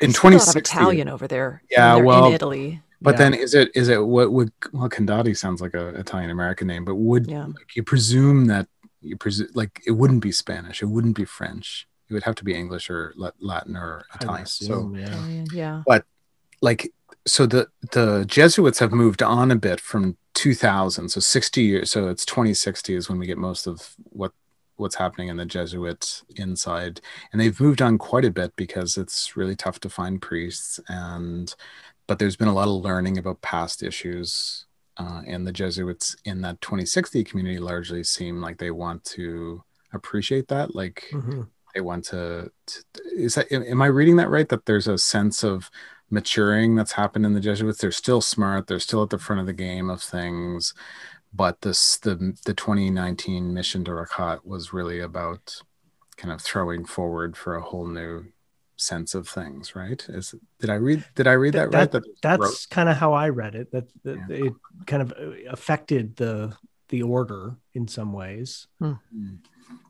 There's still a lot of 2016 Italian over there. Yeah, when well, in Italy. But Yeah. then is it is it what would well Candotti sounds like a Italian American name, but would Yeah. like you presume that you presume like it wouldn't be Spanish, it wouldn't be French. It would have to be English or Latin or I would Italian. So assume, yeah. but like so the the Jesuits have moved on a bit from 2000, so 60 years. So it's 2060 is when we get most of what what's happening in the Jesuit inside, and they've moved on quite a bit because it's really tough to find priests and but there's been a lot of learning about past issues uh, and the jesuits in that 2060 community largely seem like they want to appreciate that like Mhm. they want to, to is that am am i reading that right that there's a sense of maturing that's happened in the jesuits they're still smart they're still at the front of the game of things but this the the 2019 mission to Rakhat was really about kind of throwing forward for a whole new sense of things right is did i read did i read that, That- right that That's kind of how I read it. That, that Yeah. it kind of uh, affected the the order in some ways.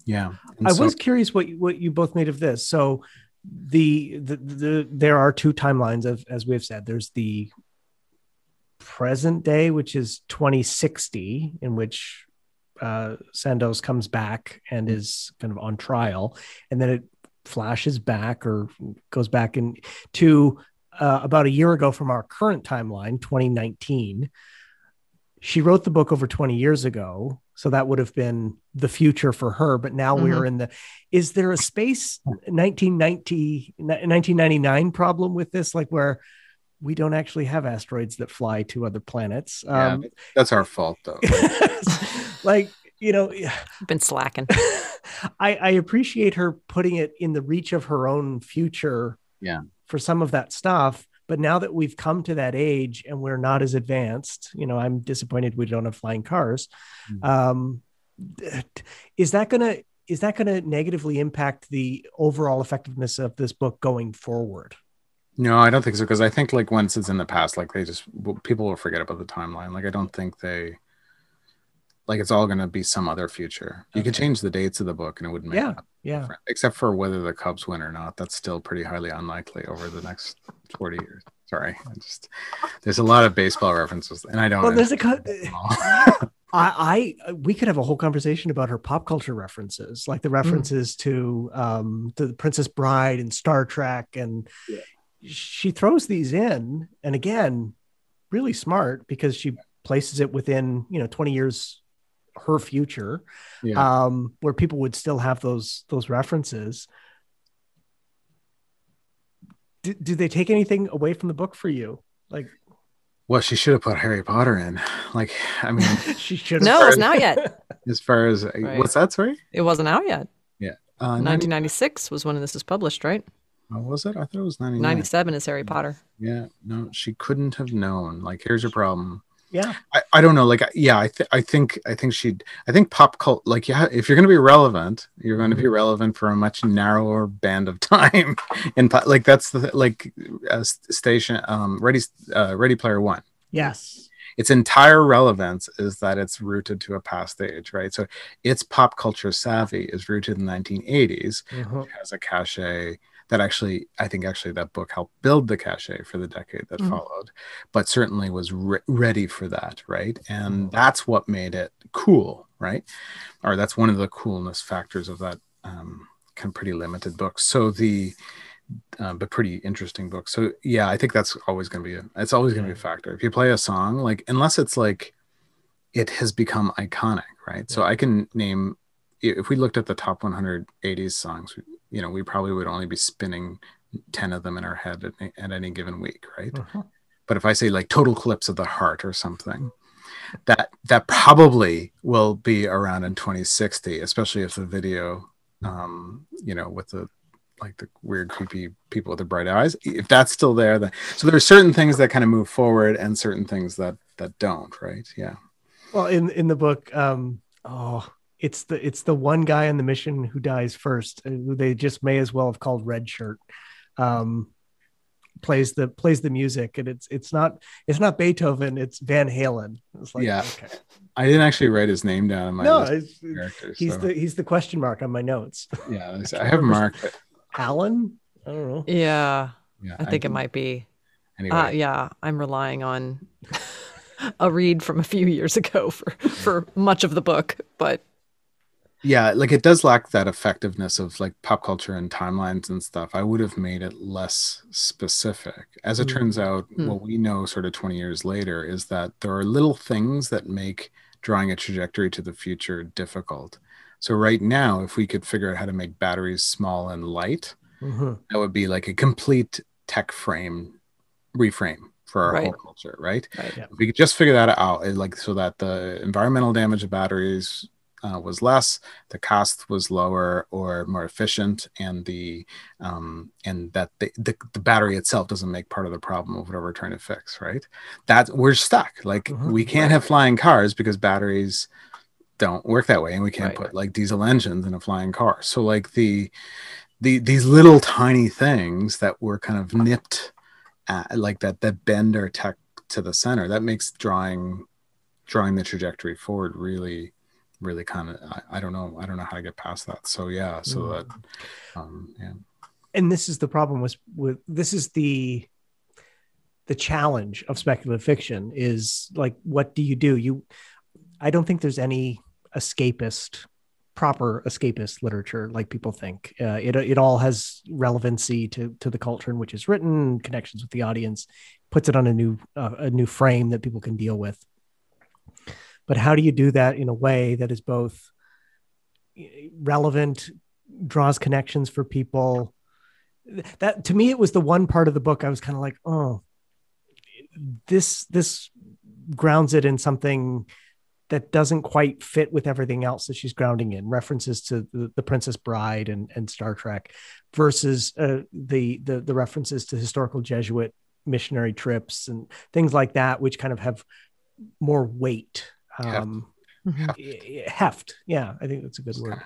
yeah And I so- was curious what you, what you both made of this. So the, the the there are two timelines of as we have said. There's the present day, which is 2060, in which uh, Sandoz comes back and is kind of on trial, and then it flashes back or goes back in to uh, about a year ago from our current timeline, 2019. She wrote the book over 20 years ago. So that would have been the future for her. But now we're in the, is there a space 1990, 1999 problem with this? Like where we don't actually have asteroids that fly to other planets. yeah, Um, that's our fault though [laughs] like, you know, Been slacking. [laughs] I, I appreciate her putting it in the reach of her own future Yeah. for some of that stuff. But now that we've come to that age and we're not as advanced, you know, I'm disappointed we don't have flying cars. Mm. Um, is that gonna is that gonna negatively impact the overall effectiveness of this book going forward? No, I don't think so because I think like once it's in the past, like they just people will forget about the timeline. Like I don't think they like it's all going to be some other future. You could change the dates of the book and it wouldn't make Yeah, Yeah. except for whether the Cubs win or not. That's still pretty highly unlikely over the next forty years. Sorry, I just there's a lot of baseball references, and I don't. Well, there's a co- [laughs] I, I, we could have a whole conversation about her pop culture references, like the Hmm. references to um to the Princess Bride and Star Trek, and Yeah. she throws these in, and again, really smart because she places it within you know 20 years her future, Yeah. um, where people would still have those those references. Do, do they take anything away from the book for you? Like well, she should have put Harry Potter in. Like, I mean, [laughs] she should. No, it wasn't yet. [laughs] as far as Right. what's that? Sorry, It wasn't out yet. uh, 90, 1996 was when this was published, right? oh, was it? I thought it was ninety nine. 97 is Harry Potter. Yeah, no, she couldn't have known. Like, here's your problem. Yeah. I, I don't know. Like, yeah, I, th- I think, I think she'd, I think pop cult, like, yeah, if you're going to be relevant, you're going to be relevant for a much narrower band of time. [laughs] And like, that's the, like, uh, station, um, Ready, uh, Ready Player One. Yes. Its entire relevance is that it's rooted to a past age, right? So its pop culture savvy is rooted in the 1980s. Mhm. It has a cachet that actually, I think, actually, that book helped build the cachet for the decade that Mhm. followed, but certainly was re- ready for that, right? And that's what made it cool, right? Or that's one of the coolness factors of that um, kind of pretty limited book. So the uh, but pretty interesting book. So yeah, I think that's always going to be a it's always going to be a factor. If you play a song, like unless it's like it has become iconic, right? So I can name if we looked at the top 100 80s songs, you know, we probably would only be spinning 10 of them in our head at, at any given week, right? Mhm. But if I say like total eclipse of the heart or something, that that probably will be around in 2060, especially if the video, um, you know, with the like the weird, creepy people with the bright eyes, if that's still there, then so there are certain things that kind of move forward and certain things that that don't, right? Yeah. Well, in in the book, um, oh, it's the it's the one guy on the mission who dies first, uh, who they just may as well have called Red Shirt. Um, plays the plays the music, and it's it's not it's not Beethoven, it's Van Halen. It's like, Yeah. okay. I didn't actually write his name down in my no, list it's, of characters. he's so, the he's the question mark on my notes. yeah, [laughs] I have marked it. Alan, I don't know. Yeah, Yeah, I think it might be. Anyway, Uh, yeah, I'm relying on [laughs] a read from a few years ago for for much of the book, but yeah like it does lack that effectiveness of like pop culture and timelines and stuff i would have made it less specific as it Mm. turns out Hmm. what we know sort of 20 years later is that there are little things that make drawing a trajectory to the future difficult so right now if we could figure out how to make batteries small and light Mhm. that would be like a complete tech frame reframe for our whole culture right right. Yeah. we could just figure that out eh, like so that the environmental damage of batteries uh, was less the cost was lower or more efficient and the um, and that the, the, the battery itself doesn't make part of the problem of whatever we're trying to fix right that we're stuck like Mhm. we can't have flying cars because batteries don't work that way and we can't Right. put like diesel engines in a flying car so like the the these little tiny things that were kind of nipped at, like that that bend our tech to the center that makes drawing drawing the trajectory forward really really kind of I, I don't know i don't know how to get past that. So yeah so Mm. that um yeah. And this is the problem with with this is the the challenge of speculative fiction is like what do you do? You i don't think there's any escapist proper escapist literature like people think. Uh, it, it all has relevancy to to the culture in which it's written connections with the audience puts it on a new uh, a new frame that people can deal with but how do you do that in a way that is both eh, relevant draws connections for people that to me it was the one part of the book i was kind of like oh this this grounds it in something that doesn't quite fit with everything else that she's grounding in references to the, the princess bride and, and star trek versus uh, the, the the references to historical jesuit missionary trips and things like that which kind of have more weight. Um Mhm. heft, heft. yeah i think that's a good word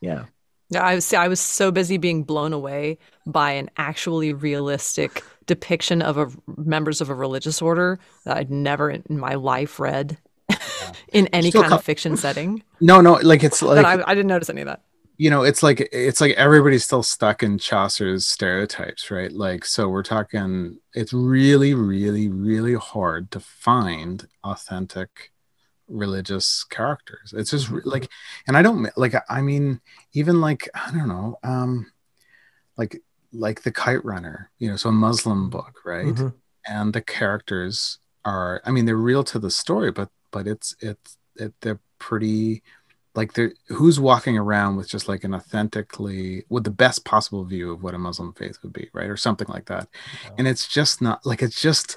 yeah Yeah, I was I was so busy being blown away by an actually realistic depiction of a members of a religious order that I'd never in my life read [laughs] in any Still kind co- of fiction setting. no no like it's like I, I didn't notice any of that. you know it's like it's like everybody's still stuck in chaucer's stereotypes right like so we're talking it's really really really hard to find authentic religious characters. It's just like and i don't like i mean even like i don't know um like like the kite runner you know so a muslim book right? Mhm. and the characters are i mean they're real to the story but but it's it's it, they're pretty like there who's walking around with just like an authentically with the best possible view of what a muslim faith would be right? Or something like that. Yeah. and it's just not like it's just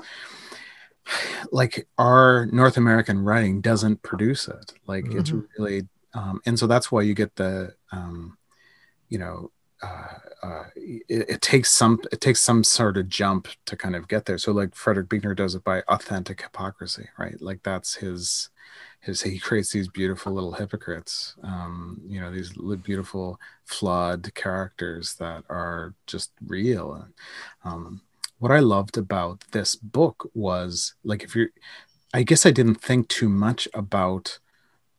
like our north american writing doesn't produce it. Like it's really um, and so that's why you get the um, you know uh, uh, it, it takes some it takes some sort of jump to kind of get there. So like frederick buechner does it by authentic hypocrisy right? Like that's his his he creates these beautiful little hypocrites um you know these beautiful flawed characters that are just real. And um what i loved about this book was like if you're i guess i didn't think too much about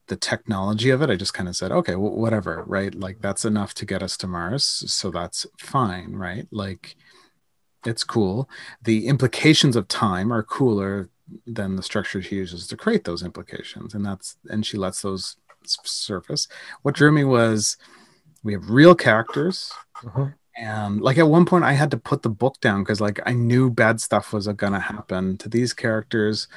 the technology of it. I just kind of said okay well, whatever right? Like that's enough to get us to mars so that's fine right? Like it's cool. The implications of time are cooler than the structure she uses to create those implications and that's and she lets those surface. What drew me was we have real characters Mhm. And like at one point i had to put the book down because like i knew bad stuff was gonna happen to these characters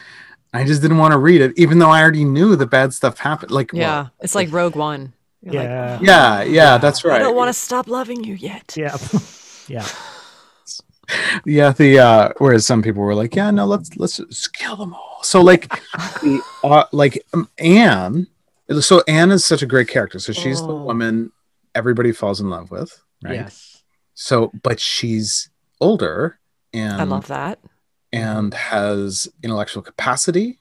i just didn't want to read it even though i already knew the bad stuff happened like well, Yeah, it's like Rogue One. You're like, Yeah. yeah yeah that's right I don't want to stop loving you yet. Yeah. [laughs] yeah. [laughs] yeah the uh whereas some people were like yeah no let's let's just kill them all so like [laughs] the uh, like um, anne so anne is such a great character so she's the Oh. woman everybody falls in love with right Yes. So but she's older and I love that. and has intellectual capacity.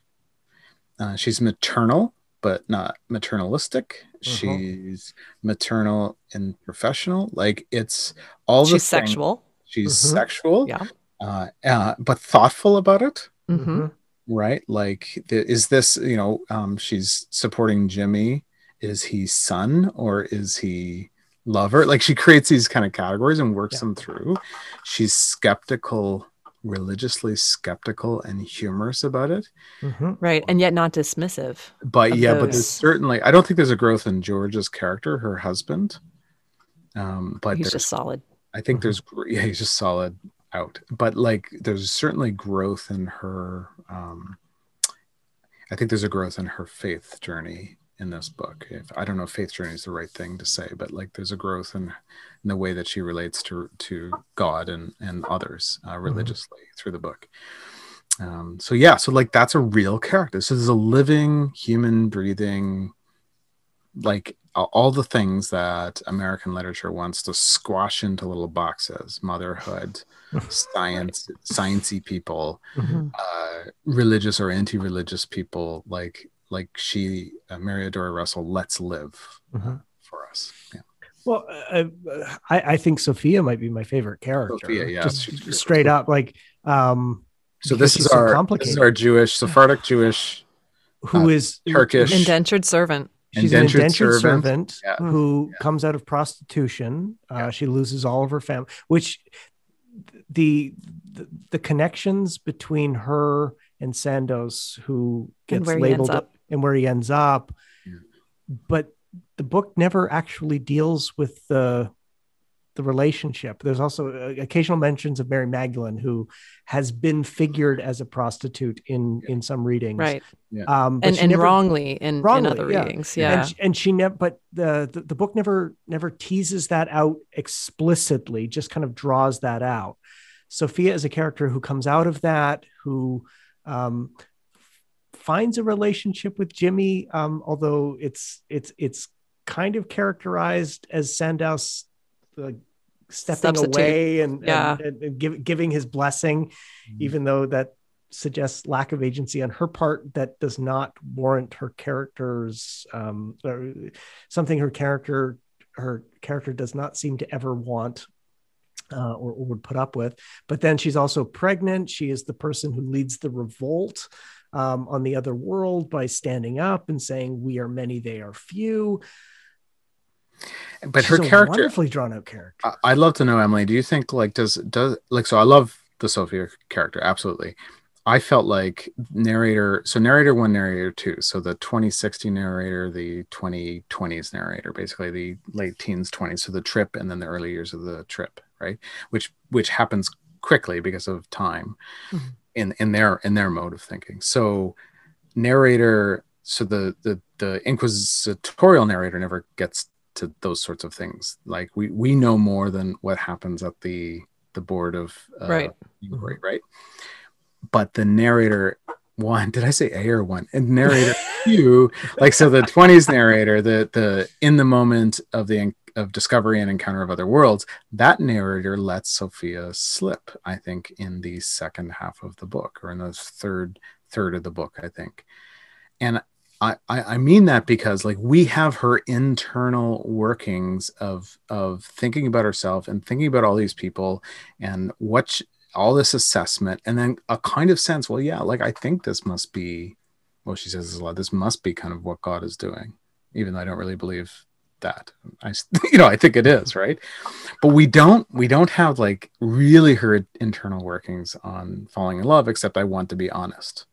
Uh, she's maternal but not maternalistic. She's maternal and professional. Like it's all the She's things- sexual. she's Mhm. sexual Yeah. uh, uh, but thoughtful about it. Hmm right? Like th- is this you know um, she's supporting jimmy. Is he son or is he lover like she creates these kind of categories and works Yeah. them through she's skeptical religiously skeptical and humorous about it Mhm. Right, and yet not dismissive. but Of yeah but there's certainly i don't think there's a growth in george's character her husband um but He's just solid. I think there's yeah, he's just solid out. But like there's certainly growth in her um I think there's a growth in her faith journey in this book. If I don't know if faith journey is the right thing to say, but like there's a growth in, in the way that she relates to to God and and others uh, religiously through the book. Um, so yeah, so like that's a real character. So there's a living, human, breathing, like all the things that American literature wants to squash into little boxes: motherhood, [laughs] science, sciencey people, Mhm. uh, religious or anti-religious people. Like like she, uh, Mary Doria Russell, lets live uh, Mhm. for us. Yeah. Well, uh, I, I think Sofia might be my favorite character. Sofia, yeah, just straight up. Like, um, So this she's is so our this is our Jewish Sephardic Jewish who uh, is Turkish Indentured servant. She's indentured an indentured servant. servant, Yeah. who Yeah. comes out of prostitution. Uh, Yeah. She loses all of her family, which the, the the connections between her and Sandoz, who gets where labeled up. And where he ends up, but the book never actually deals with the the relationship. There's also uh, occasional mentions of Mary Magdalene, who has been figured as a prostitute in in some readings, Right. Um, And and never- wrongly in, Wrongly, in other yeah. readings. Yeah. and she, and she never but the, the the book never never teases that out explicitly just kind of draws that out sofia is a character who comes out of that who um finds a relationship with jimmy um although it's it's it's kind of characterized as sandoz uh, stepping Substitute. away and, Yeah. and, and, and give, giving his blessing Mm-hmm. even though that suggests lack of agency on her part that does not warrant her character's um, or something her character her character does not seem to ever want uh, or, or would put up with but then she's also pregnant she is the person who leads the revolt um, on the other world by standing up and saying we are many they are few but She's her a character wonderfully drawn out character I- I'd love to know, Emily. Do you think like does does like so? I love the Sofia character absolutely. I felt like narrator. So narrator one, narrator two. So the 2060 narrator, the 2020s narrator, basically the late teens, 20s. So the trip and then the early years of the trip, right? Which which happens quickly because of time Mhm. In in their in their mode of thinking. So narrator so the the the inquisitorial narrator never gets to those sorts of things. Like we we know more than what happens at the the board of uh, right inquiry, right? But the narrator one did I say A or one? And narrator [laughs] two, like so the twenties narrator, the the in the moment of the of discovery and encounter of other worlds, that narrator lets Sofia slip. I think in the second half of the book or in the third third of the book, I think. And I, I mean that because like we have her internal workings of of thinking about herself and thinking about all these people and what she, all this assessment and then a kind of sense well yeah like I think this must be well she says this a lot this must be kind of what God is doing even though I don't really believe that. I [laughs] you know I think it is right? But we don't we don't have like really her internal workings on falling in love except I want to be honest.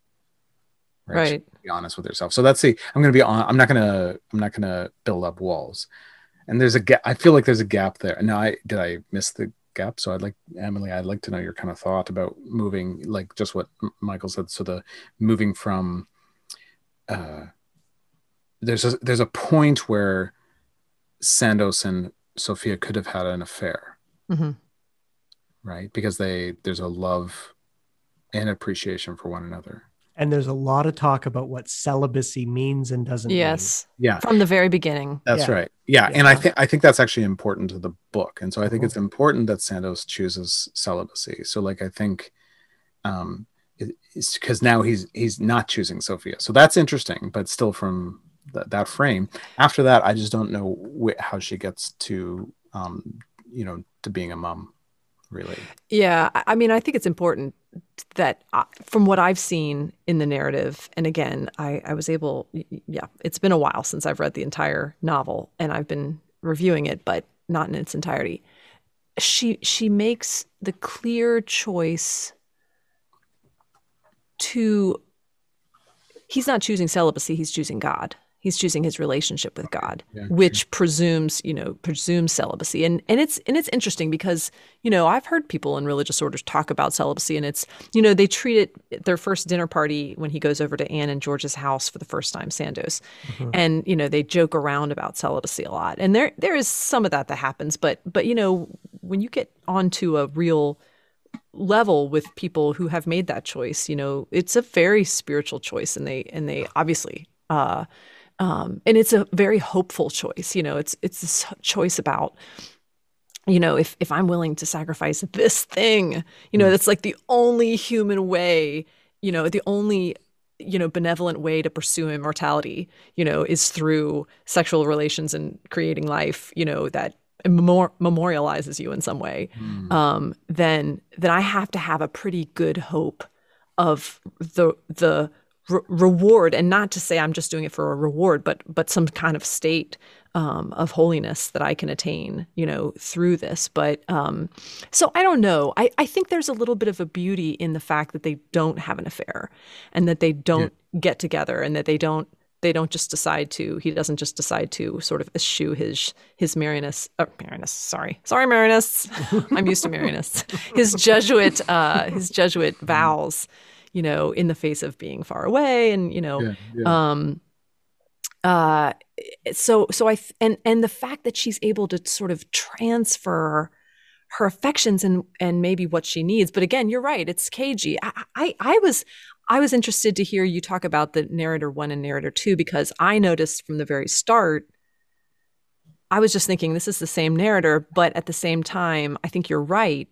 Right, right. be honest with herself so that's the i'm gonna be on i'm not gonna i'm not gonna build up walls. And there's a gap i feel like there's a gap there. Now i did i miss the gap? So i'd like emily i'd like to know your kind of thought about moving like just what michael said. So the moving from uh there's a there's a point where sandoz and sofia could have had an affair mm-hmm. right because they there's a love and appreciation for one another and there's a lot of talk about what celibacy means and doesn't yes mean. yeah from the very beginning that's yeah. right yeah. yeah. and i think i think that's actually important to the book and so i think cool. it's important that sandoz chooses celibacy so like i think um it's because now he's he's not choosing sofia so that's interesting but still from th- that frame. After that i just don't know wh- how she gets to um you know to being a mom really. Yeah i mean i think it's important that uh, from what I've seen in the narrative, and again, I, I was able, yeah, it's been a while since I've read the entire novel and I've been reviewing it, but not in its entirety. She she makes the clear choice to he's not choosing celibacy, he's choosing God he's choosing his relationship with God, yeah, which presumes, you know, presumes celibacy. And and it's and it's interesting because, you know, I've heard people in religious orders talk about celibacy and it's, you know, they treat it their first dinner party when he goes over to Anne and George's house for the first time, Sandoz. Mm-hmm. And, you know, they joke around about celibacy a lot. And there there is some of that that happens, but but you know, when you get onto a real level with people who have made that choice, you know, it's a very spiritual choice and they and they obviously uh um, and it's a very hopeful choice. You know, it's it's this choice about you know if if i'm willing to sacrifice this thing you know mm. that's like the only human way you know the only you know benevolent way to pursue immortality you know is through sexual relations and creating life you know that memor- memorializes you in some way mm. um, then then i have to have a pretty good hope of the the re- reward and not to say i'm just doing it for a reward but but some kind of state um, of holiness that i can attain you know through this. But um, so i don't know. I, I think there's a little bit of a beauty in the fact that they don't have an affair and that they don't yeah. get together and that they don't they don't just decide to he doesn't just decide to sort of eschew his his Marianist uh, Marianist sorry sorry Marianists. I'm used to Marianists. [laughs] His Jesuit uh, his Jesuit vows you know, in the face of being far away and, you know, yeah, yeah. um uh so so I th- and and the fact that she's able to sort of transfer her affections and and maybe what she needs. But again, you're right, it's cagey. I I, I was I was interested to hear you talk about the narrator one and narrator two because I noticed from the very start I was just thinking this is the same narrator, but at the same time, I think you're right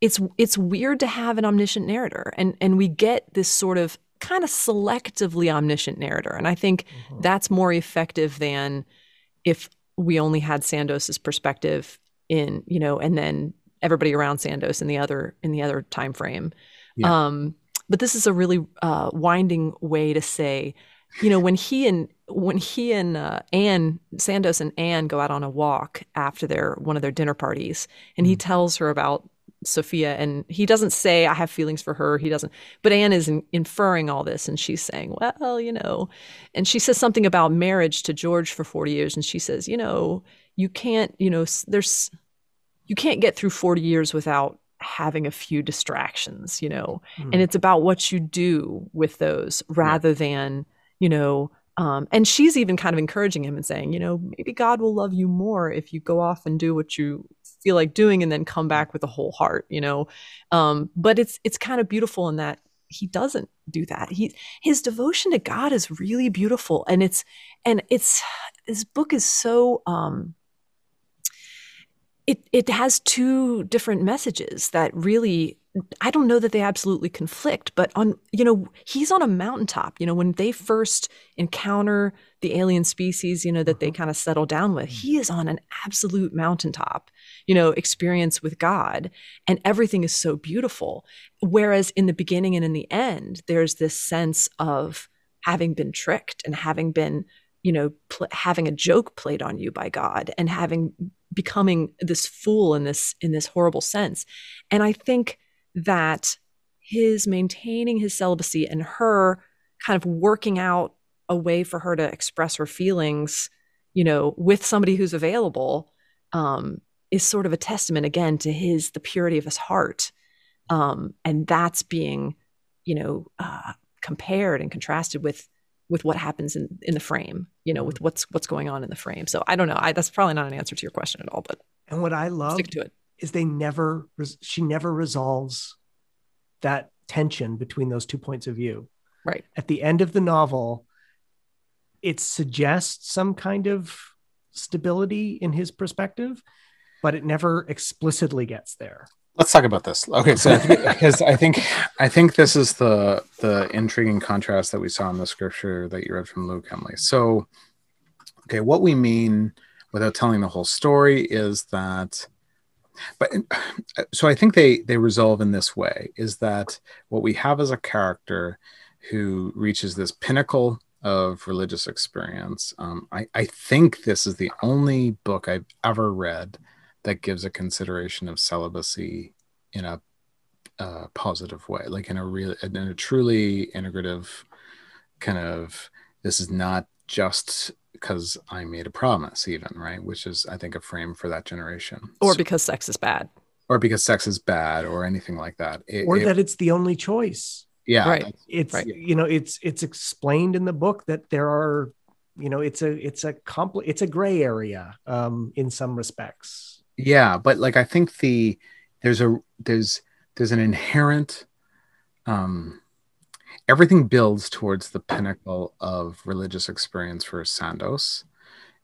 it's it's weird to have an omniscient narrator and and we get this sort of kind of selectively omniscient narrator and i think mm-hmm. that's more effective than if we only had sandoz's perspective in you know and then everybody around sandoz in the other in the other time frame yeah. um but this is a really uh, winding way to say you know when he and when he and uh, Anne Sandoz and Anne go out on a walk after their one of their dinner parties, and he mm. tells her about Sofia, and he doesn't say, I have feelings for her. He doesn't. But Anne is in, inferring all this, and she's saying, Well, you know, and she says something about marriage to George for 40 years, and she says, You know, you can't, you know, there's, you can't get through 40 years without having a few distractions, you know, mm. and it's about what you do with those rather than, you know, Um, and she's even kind of encouraging him and saying, you know, maybe God will love you more if you go off and do what you feel like doing and then come back with a whole heart, you know. Um, but it's it's kind of beautiful in that he doesn't do that. He his devotion to God is really beautiful, and it's and it's this book is so um, it it has two different messages that really I don't know that they absolutely conflict, but on you know he's on a mountaintop. You know when they first encounter the alien species, you know that they mm-hmm. kind of settle down with, he is on an absolute mountaintop. You know experience with God, and everything is so beautiful. Whereas in the beginning and in the end, there's this sense of having been tricked and having been you know pl- having a joke played on you by God and having becoming this fool in this in this horrible sense. And I think that his maintaining his celibacy and her kind of working out a way for her to express her feelings, you know, with somebody who's available, um, is sort of a testament again to his the purity of his heart, um, and that's being, you know, uh, compared and contrasted with with what happens in in the frame, you know, with what's what's going on in the frame. So I don't know. I, that's probably not an answer to your question at all, but and what I love stick to it is they never she never resolves that tension between those two points of view. Right. At the end of the novel, it suggests some kind of stability in his perspective, but it never explicitly gets there. Let's talk about this. Okay, so [laughs] because I think I think this is the the intriguing contrast that we saw in the scripture that you read from Luke, Emily. So, okay, what we mean without telling the whole story is that but so i think they they resolve in this way is that what we have is a character who reaches this pinnacle of religious experience um, I, I think this is the only book i've ever read that gives a consideration of celibacy in a uh, positive way like in a real in a truly integrative kind of this is not just because I made a promise, even right, which is I think a frame for that generation, or so, because sex is bad, or because sex is bad, or anything like that, it, or it, that it's the only choice. Yeah, right. It's right. you know it's it's explained in the book that there are you know it's a it's a compl- it's a gray area um, in some respects. Yeah, but like I think the there's a there's there's an inherent um everything builds towards the pinnacle of religious experience for Sandoz.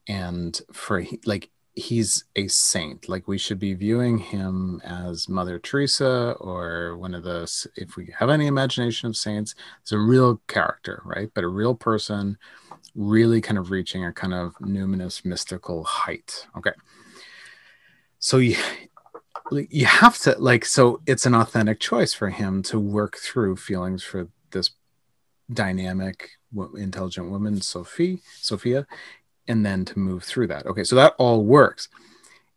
And for like he's a saint. Like we should be viewing him as mother teresa or one of the if we have any imagination of saints it's a real character right? But a real person really kind of reaching a kind of numinous mystical height. Okay so you you have to like so it's an authentic choice for him to work through feelings for this dynamic intelligent woman sophie sofia and then to move through that. Okay so that all works.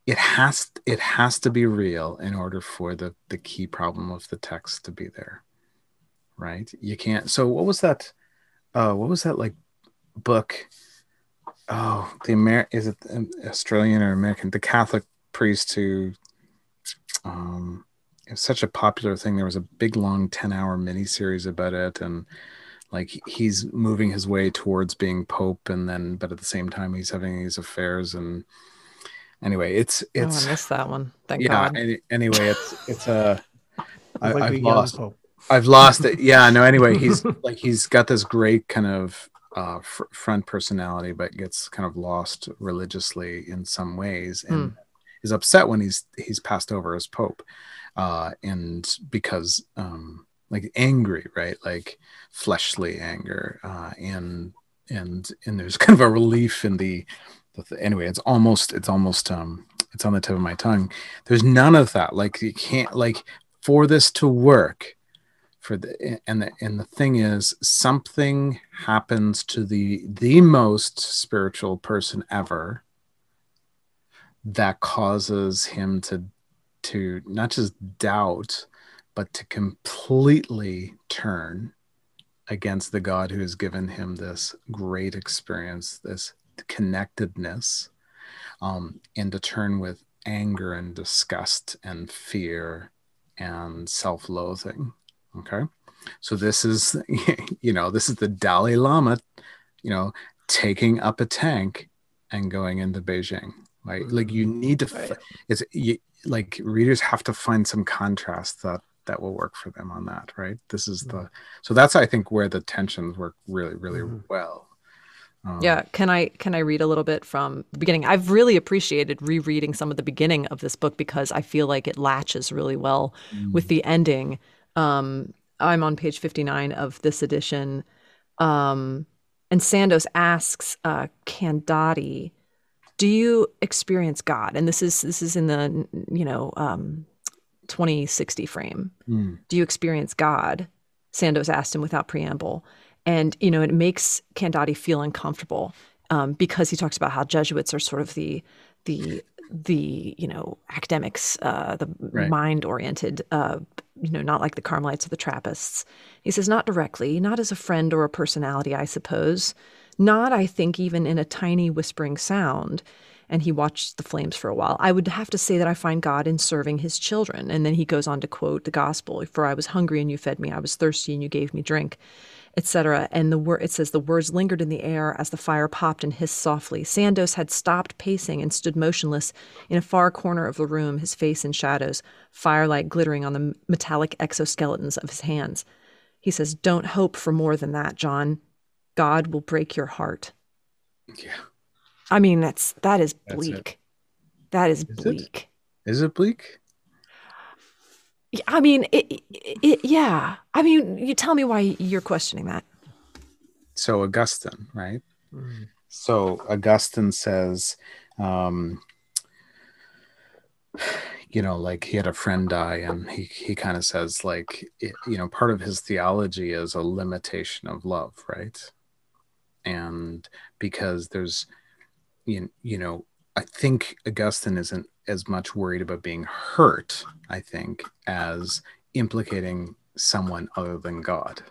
It has it has to be real in order for the the key problem of the text to be there right? You can't so what was that uh what was that like book? Oh the Amer is it australian or american? The catholic priest who um it's such a popular thing. There was a big long 10 hour mini series about it. And like he's moving his way towards being Pope and then, but at the same time he's having these affairs. And anyway, it's, it's, oh, I missed that one. Thank yeah. God. Anyway, it's, it's a, [laughs] I, like I've lost, I've lost it. Yeah. No, anyway, he's [laughs] like, he's got this great kind of, uh, fr- front personality, but gets kind of lost religiously in some ways. And, mm. Is upset when he's he's passed over as pope uh, and because um, like angry, right? Like fleshly anger, uh, and and and there's [laughs] kind of a relief in the, the anyway. It's almost it's almost um, it's on the tip of my tongue. There's none of that. Like you can't like for this to work. For the and the and the thing is, something happens to the the most spiritual person ever that causes him to to not just doubt, but to completely turn against the God who has given him this great experience, this connectedness, um, and to turn with anger and disgust and fear and self loathing. Okay. So this is, [laughs] you know, this is the Dalai Lama you know, taking up a tank and going into Beijing. Like, like you need to, Right. it's you, like readers have to find some contrast that that will work for them on that, right? This is the so that's I think where the tensions work really, really Mhm. well. Um, Yeah, can I can I read a little bit from the beginning? I've really appreciated rereading some of the beginning of this book because I feel like it latches really well mm, with the ending. Um, I'm on page 59 of this edition, um, and Sandoz asks uh, Candotti, "Do you experience God?" And this is this is in the you know um, 2060 frame mm, do you experience God? Sandoz asked him without preamble. And, you know, it makes Candotti feel uncomfortable um, because he talks about how Jesuits are sort of the, the, the, you know, academics, uh, the Right. mind oriented, uh, you know, not like the Carmelites or the Trappists. He says, not directly, not as a friend or a personality, I suppose. Not, I think, even in a tiny whispering sound and he watched the flames for a while. I would have to say that I find God in serving his children. And then he goes on to quote the gospel For I was hungry and you fed me, I was thirsty and you gave me drink, etc. And the word it says the words lingered in the air as the fire popped and hissed softly. Sandoz had stopped pacing and stood motionless in a far corner of the room, his face in shadows, firelight glittering on the metallic exoskeletons of his hands. He says, Don't hope for more than that, John. God will break your heart. yeah. I mean, that's that is bleak. That is it? bleak. Is it bleak? Yeah, I mean, it, it, it, yeah. I mean, you tell me why you're questioning that. So Augustine, right? Mhm. So Augustine says, um, you know, like he had a friend die, and he he kind of says, like, it, you know, part of his theology is a limitation of love, right? And because there's, you, you know, I think Augustine isn't as much worried about being hurt, I think, as implicating someone other than God.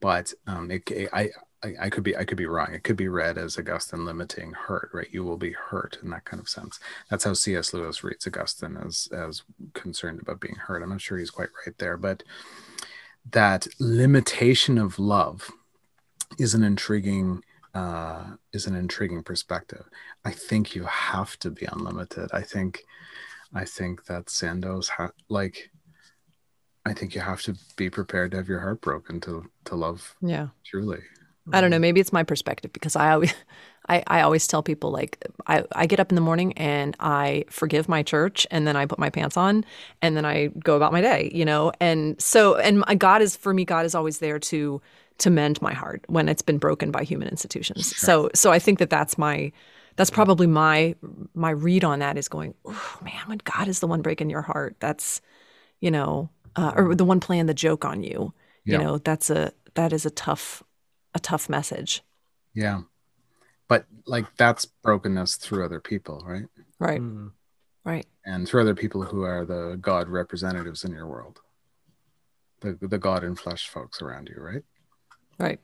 But um, it, I, I, I could be I could be wrong. It could be read as Augustine limiting hurt, right? You will be hurt in that kind of sense. That's how C.S. Lewis reads Augustine as as concerned about being hurt. I'm not sure he's quite right there, but that limitation of love is an intriguing uh, is an intriguing perspective. I think you have to be unlimited. I think I think that Sandoz ha- like I think you have to be prepared to have your heart broken to to love Yeah. truly. I don't know. Maybe it's my perspective because I always, [laughs] I, I always tell people like I, I get up in the morning and I forgive my church and then I put my pants on and then I go about my day, you know. And so and my, God is for me. God is always there to to mend my heart when it's been broken by human institutions. So so I think that that's my that's probably my my read on that is going. Oh man, when God is the one breaking your heart, that's you know, uh, or the one playing the joke on you. Yeah. You know, that's a that is a tough a tough message. Yeah. But like that's brokenness through other people, right? Right. Mhm. Right. And through other people who are the God representatives in your world. The the God in flesh folks around you, right? Right.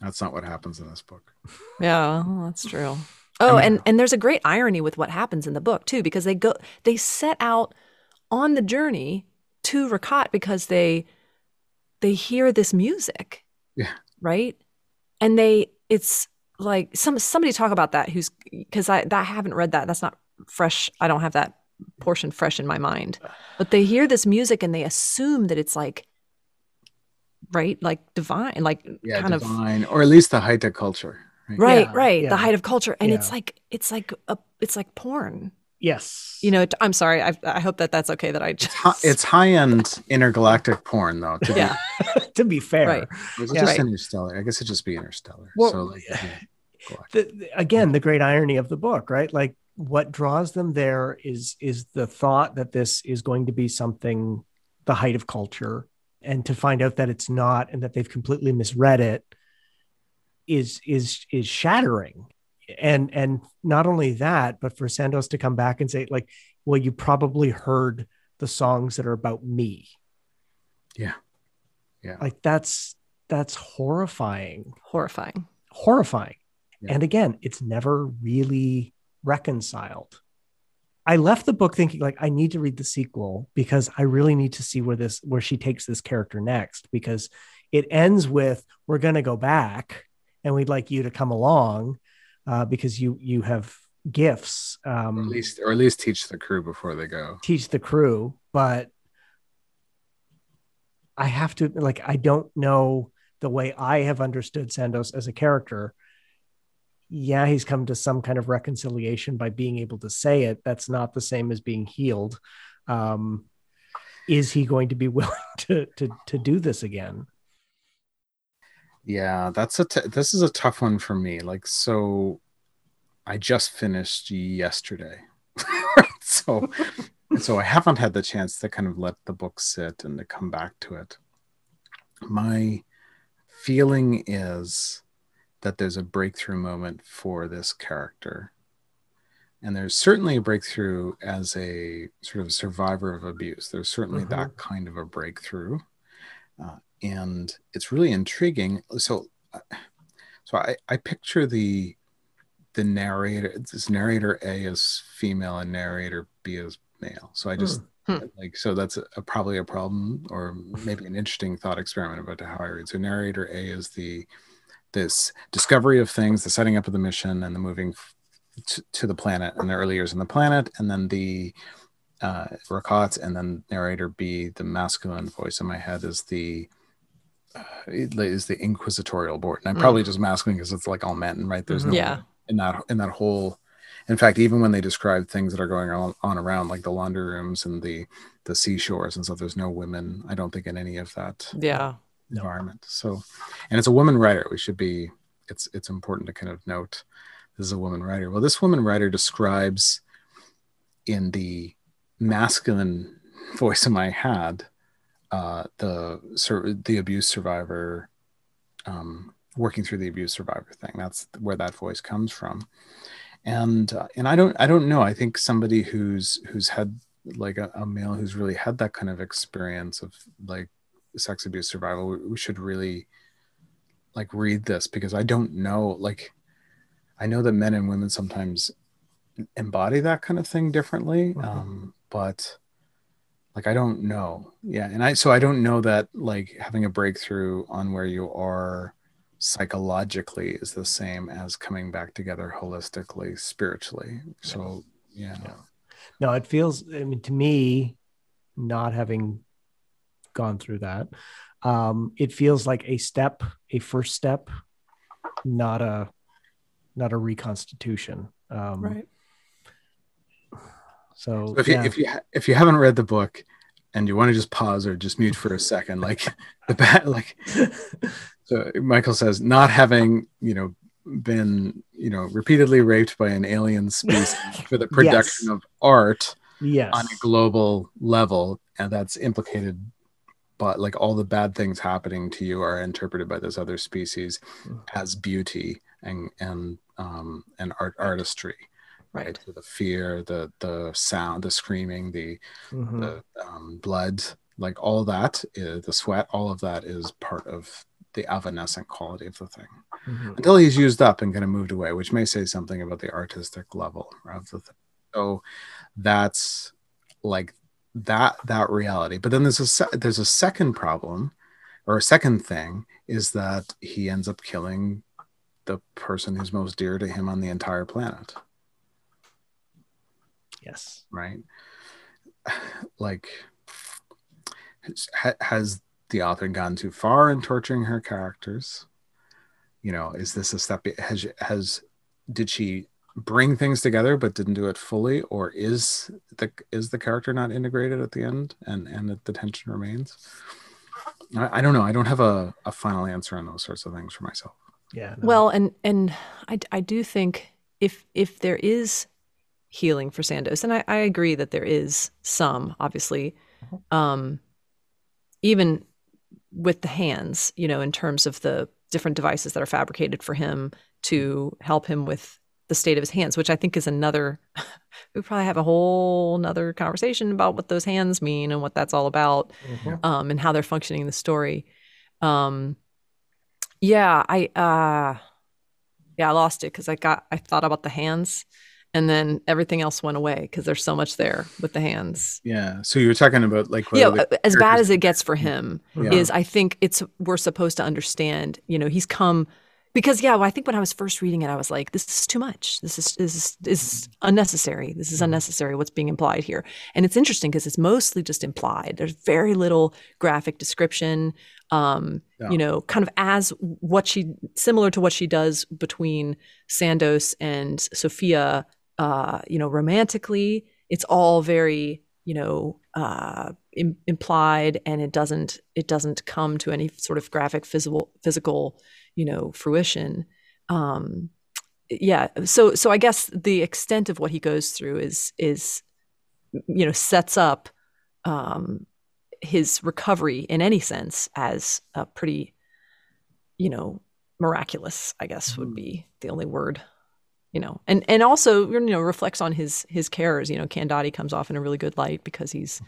That's not what happens in this book. [laughs] Yeah, well, that's true. Oh, mean- and and there's a great irony with what happens in the book too, because they go they set out on the journey to Rakhat because they they hear this music. Yeah. Right. And they it's like some somebody talk about that who's because I that I haven't read that. That's not fresh. I don't have that portion fresh in my mind. But they hear this music and they assume that it's like right, like divine, like Yeah, kind of divine, or at least the high tech culture. Right? right Yeah, right yeah. the height of culture and it's like it's like a it's like porn Yes. you know i'm sorry i, I hope that that's okay that i just Hi- It's high end intergalactic porn, though. To yeah [laughs] to be fair, Right. be, was it Yeah. just Right. interstellar? I guess it'd just be interstellar. Well, so, like, yeah, the, the- again, the great irony of the book, right? Like what draws them there is is the thought that this is going to be something the height of culture, and to find out that it's not, and that they've completely misread it, is is is shattering. And and not only that, but for Sandoz to come back and say, like, well, you probably heard the songs that are about me. Yeah. Yeah. Like that's that's horrifying horrifying horrifying. Yeah. And again, it's never really reconciled. I left the book thinking like I need to read the sequel because I really need to see where this where she takes this character next because it ends with we're going to go back and we'd like you to come along uh, because you you have gifts. Um, or at least, or at least teach the crew before they go. Teach the crew, but I have to like I don't know the way I have understood Sandoz as a character. Yeah, he's come to some kind of reconciliation by being able to say it. That's not the same as being healed. Um, is he going to be [laughs] willing to to to do this again? Yeah, that's a t- this is a tough one for me. Like so I just finished yesterday. [laughs] so so I haven't had the chance to kind of let the book sit and to come back to it. My feeling is that there's a breakthrough moment for this character. And there's certainly a breakthrough as a sort of survivor of abuse. There's certainly mm-hmm. that kind of a breakthrough. Uh, and it's really intriguing. So, uh, so I, I picture the the narrator this narrator a is female and narrator b is male so i just hmm. like so that's a, a, probably a problem or maybe an interesting thought experiment about how i read so narrator a is the this discovery of things the setting up of the mission and the moving f- to the planet and the early years on the planet and then the uh Rakhat, and then narrator b the masculine voice in my head is the uh, is the inquisitorial board. And i'm probably mm. just masculine because it's like all men right? There's mm-hmm. no yeah. in that in that whole in fact even when they describe things that are going on, on around like the laundry rooms and the the seashores and stuff there's no women i don't think in any of that. Yeah environment so and it's a woman writer we should be it's it's important to kind of note this is a woman writer well this woman writer describes in the masculine [laughs] voice in my head uh the the abuse survivor um working through the abuse survivor thing. That's where that voice comes from. And uh, and I don't I don't know. I think somebody who's who's had like a, a, male who's really had that kind of experience of like sex abuse survival, we, we should really like read this because I don't know like I know that men and women sometimes embody that kind of thing differently. Mm-hmm. Um, but like I don't know. Yeah. And I so I don't know that like having a breakthrough on where you are psychologically is the same as coming back together holistically spiritually so yeah. yeah. no it feels i mean to me not having gone through that um it feels like a step a first step not a not a reconstitution um right so, so if yeah. you if you if you haven't read the book and you want to just pause or just mute for a second [laughs] like the bat like so Michael says, not having, you know, been, you know, repeatedly raped by an alien species [laughs] for the production yes. of art yes. on a global level, and that's implicated but like all the bad things happening to you are interpreted by this other species mm-hmm. as beauty and and um and art artistry right, right? So the fear the the sound the screaming the mm-hmm. the um, blood like all that is, the sweat all of that is part of the evanescent quality of the thing mm-hmm. until he's used up and kind of moved away, which may say something about the artistic level of the thing. So that's like that that reality. But then there's a se- there's a second problem, or a second thing is that he ends up killing the person who's most dear to him on the entire planet. Yes. Right. [sighs] Like has the author gone too far in torturing her characters? You know, is this a step? Has has did she bring things together but didn't do it fully, or is the is the character not integrated at the end and and the tension remains? I, I don't know. I don't have a, a final answer on those sorts of things for myself. Yeah. No. Well, and and I I do think if if there is healing for Sandoz, and I, I agree that there is some, obviously. Uh-huh. Um, even with the hands, you know, in terms of the different devices that are fabricated for him to help him with the state of his hands, which I think is another, [laughs] we probably have a whole another conversation about what those hands mean and what that's all about mm-hmm. um, and how they're functioning in the story. Um, yeah, I, uh, yeah, I lost it because I got, I thought about the hands and then everything else went away because there's so much there with the hands. Yeah. So you were talking about like yeah, as bad as it gets for him yeah. is I think it's we're supposed to understand. You know, he's come because yeah, well, I think when I was first reading it, I was like, "This is too much. This is this is, this is unnecessary. This is unnecessary. What's being implied here?" And it's interesting because it's mostly just implied. There's very little graphic description. Um, Yeah. You know, kind of as what she similar to what she does between Sandoz and Sofia. Uh, you know, romantically, it's all very you know uh, Im- implied, and it doesn't it doesn't come to any sort of graphic physical physical you know fruition um yeah so so i guess the extent of what he goes through is is you know sets up um his recovery in any sense as a pretty you know miraculous i guess would be the only word you know. And and also you know reflects on his his cares. You know candotti comes off in a really good light because he's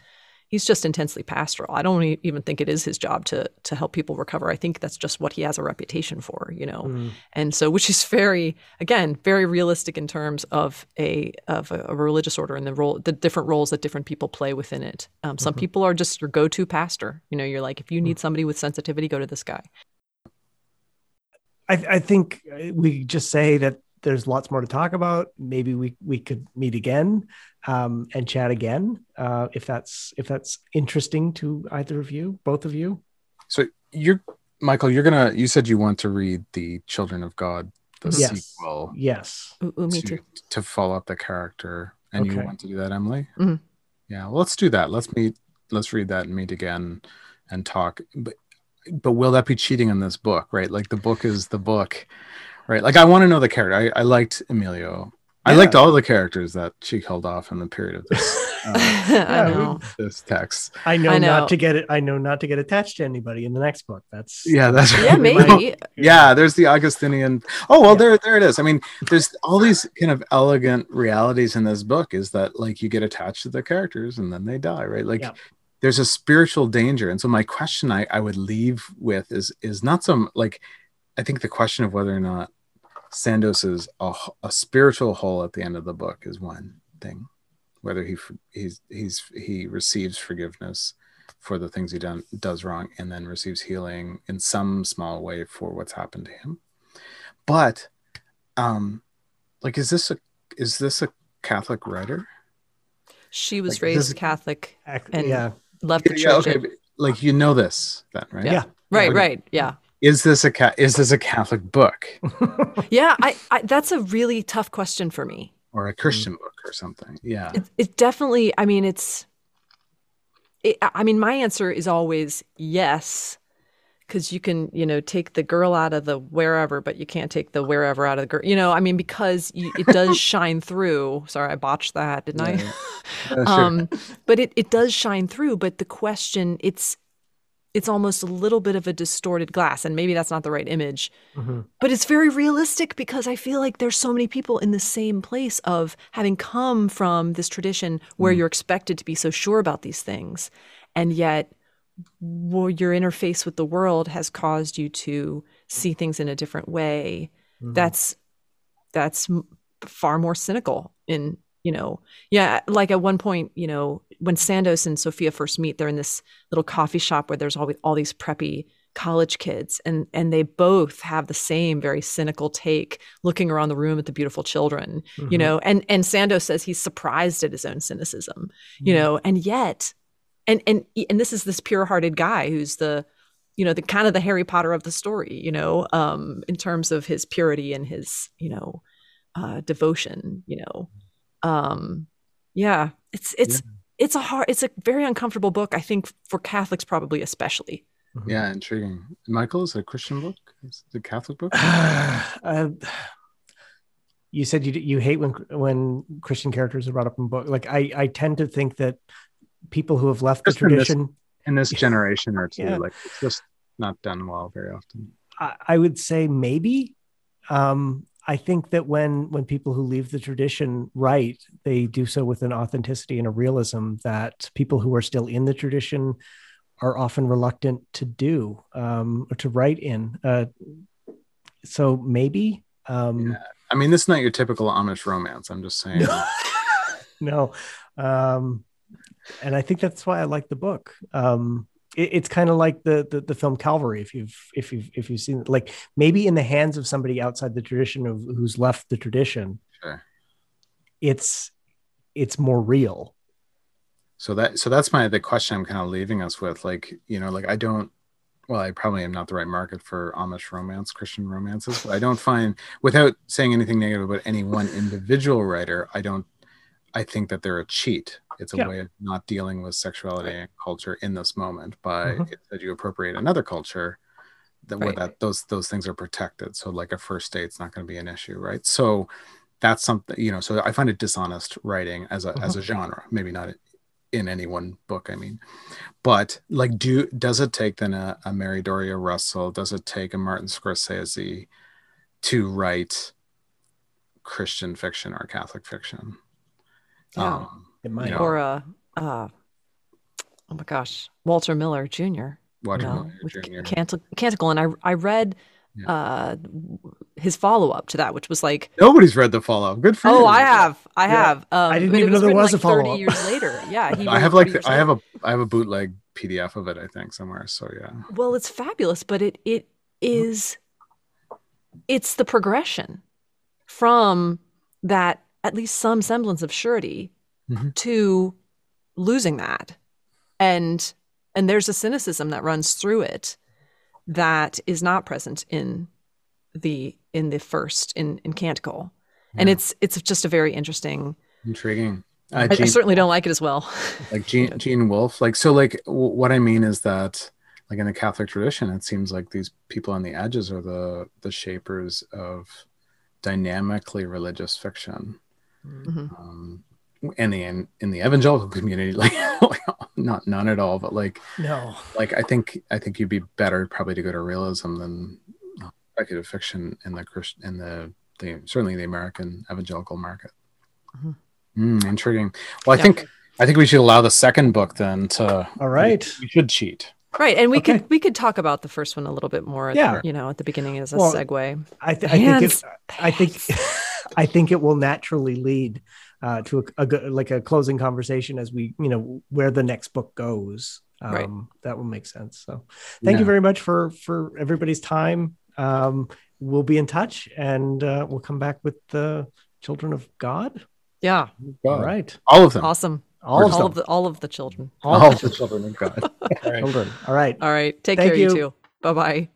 he's just intensely pastoral. I don't even think it is his job to to help people recover. I think that's just what he has a reputation for you know? Mm. and so which is very again very realistic in terms of a of a, a religious order and the role the different roles that different people play within it. Um, some people are just your go-to pastor. You know you're like if you need somebody with sensitivity go to this guy. I, I think uh, we just say that there's lots more to talk about. Maybe we we could meet again um, and chat again uh, if that's if that's interesting to either of you, both of you. So you're Michael. You're gonna. You said you want to read the Children of God, the Yes. sequel, Yes. ooh, ooh, me to, too to follow up the character, and you want to do that, Emily. Mhm. Yeah. Well, let's do that. Let's meet. Let's read that and meet again, and talk. But but will that be cheating on this book? Right. Like the book is the book, right? Like I want to know the character. I, I liked Emilio. I liked all the characters that she killed off in the period of this uh, [laughs] i Yeah, know [laughs] this text. I know, I know. not to get it. I know not to get attached to anybody in the next book. That's Yeah, that's yeah right. maybe [laughs] yeah there's the augustinian oh well Yeah. there there it is i mean there's all these kind of elegant realities in this book is that like you get attached to the characters and then they die right like Yeah. there's a spiritual danger and so my question i i would leave with is is not some like i think the question of whether or not sandoz is a, h- a spiritual hole at the end of the book is one thing whether he f- he's he's he receives forgiveness for the things he done does wrong and then receives healing in some small way for what's happened to him but um like is this a is this a catholic writer she was Like, raised this catholic And- yeah. left the yeah church okay like you know this then right Yeah. right Okay. right yeah is this a ca- is this a catholic book? [laughs] Yeah I, I that's a really tough question for me. Or a christian book or something yeah. It, it definitely i mean it's it, i I mean my answer is always yes because you can you know take the girl out of the wherever but you can't take the wherever out of the girl you know i mean because you, it does [laughs] shine through. Sorry i botched that didn't Yeah, i [laughs] Uh, sure. um but it, it does shine through but the question it's it's almost a little bit of a distorted glass and maybe that's not the right image Mhm. but it's very realistic because I feel like there's so many people in the same place of having come from this tradition where you're expected to be so sure about these things. And yet, well, your interface with the world has caused you to see things in a different way. Mhm. That's that's far more cynical in you know yeah like at one point you know when sandoz and sofia first meet they're in this little coffee shop where there's all, all these preppy college kids and and they both have the same very cynical take looking around the room at the beautiful children you Mhm. know and and sandoz says he's surprised at his own cynicism you Mhm. know and yet and and and this is this pure-hearted guy who's the you know the kind of the harry potter of the story you know um in terms of his purity and his you know uh devotion you know um yeah it's it's it's a hard it's a very uncomfortable book i think for catholics probably especially Mhm. yeah intriguing michael is it a christian book is it a catholic book [sighs] uh, you said you you hate when when Christian characters are brought up in book. Like I I tend to think that people who have left the Just in this- tradition, in this generation or [laughs] two Yeah. like it's just not done well very often I, I would say maybe. Um, I think that when when people who leave the tradition write, they do so with an authenticity and a realism that people who are still in the tradition are often reluctant to do um, or to write in. Uh, so maybe. Um, Yeah. i mean this is not your typical amish romance i'm just saying [laughs] [laughs] no um and i think that's why i like the book um it, it's kind of like the, the the film Calvary. If you've if you've if you've seen like maybe in the hands of somebody outside the tradition of who's left the tradition, Sure. it's it's more real. So that so that's my the question I'm kind of leaving us with. Like, you know, like I don't well, I probably am not the right market for Amish romance, Christian romances, but I don't find without saying anything negative about any one individual writer, I don't I think that they're a cheat. It's a Yeah. way of not dealing with sexuality and culture in this moment by Mhm. that you appropriate another culture that where that those those things are protected. So like a first date's not going to be an issue, right? So that's something you know. So I find it dishonest writing as a as a genre. Maybe not in any one book. I mean, but like, do does it take then a, a Mary Doria Russell? Does it take a Martin Scorsese to write Christian fiction or Catholic fiction? Yeah. Um, It might. Yeah. Or uh, uh, oh my gosh, Walter Miller Jr. Walter No, Miller Jr. Cantic- Canticle, and I I read Yeah. uh, his follow up to that, which was like, Nobody's read the Fallout. Good for you. oh, I have, I Yeah. have. Um, I didn't even know there was a like Thirty follow-up. years later, yeah, [laughs] I have 30 like years I have a I have a bootleg PDF of it. I think somewhere. So yeah. Well, it's fabulous, but it it is it's the progression from that at least some semblance of surety Mhm. to losing that. And and there's a cynicism that runs through it that is not present in the in the first in in Canticle. And it's it's just a very interesting Intriguing. Uh, I, I certainly don't like it as well. like Gene, [laughs] Gene Wolfe. Like so, like w- what I mean is that, like in the Catholic tradition, it seems like these people on the edges are the the shapers of dynamically religious fiction. Mhm. Um, in the in, in the evangelical community, [laughs] like not none at all, but like No. like I think I think you'd be better probably to go to realism than uh, speculative fiction in the Christ in the the certainly the American evangelical market. Mhm. Mm, intriguing. Well, I Yeah. think I think we should allow the second book then to. All right. We should cheat. Right, and we Okay. could we could talk about the first one a little bit more. At, Yeah. you know, at the beginning as a Well, segue. I, th- I think Hands. it, I think I think it will naturally lead uh, to a, a go- like a closing conversation as we you know where the next book goes. Um, Right. That will make sense. So thank you very much for for everybody's time. Um, we'll be in touch and uh, we'll come back with the children of God. Yeah, All right, All of them. awesome. all of all of the all of the children. all All of the children of God. [laughs] All right. children. All right. All right, take Thank care, you you. too. Bye bye.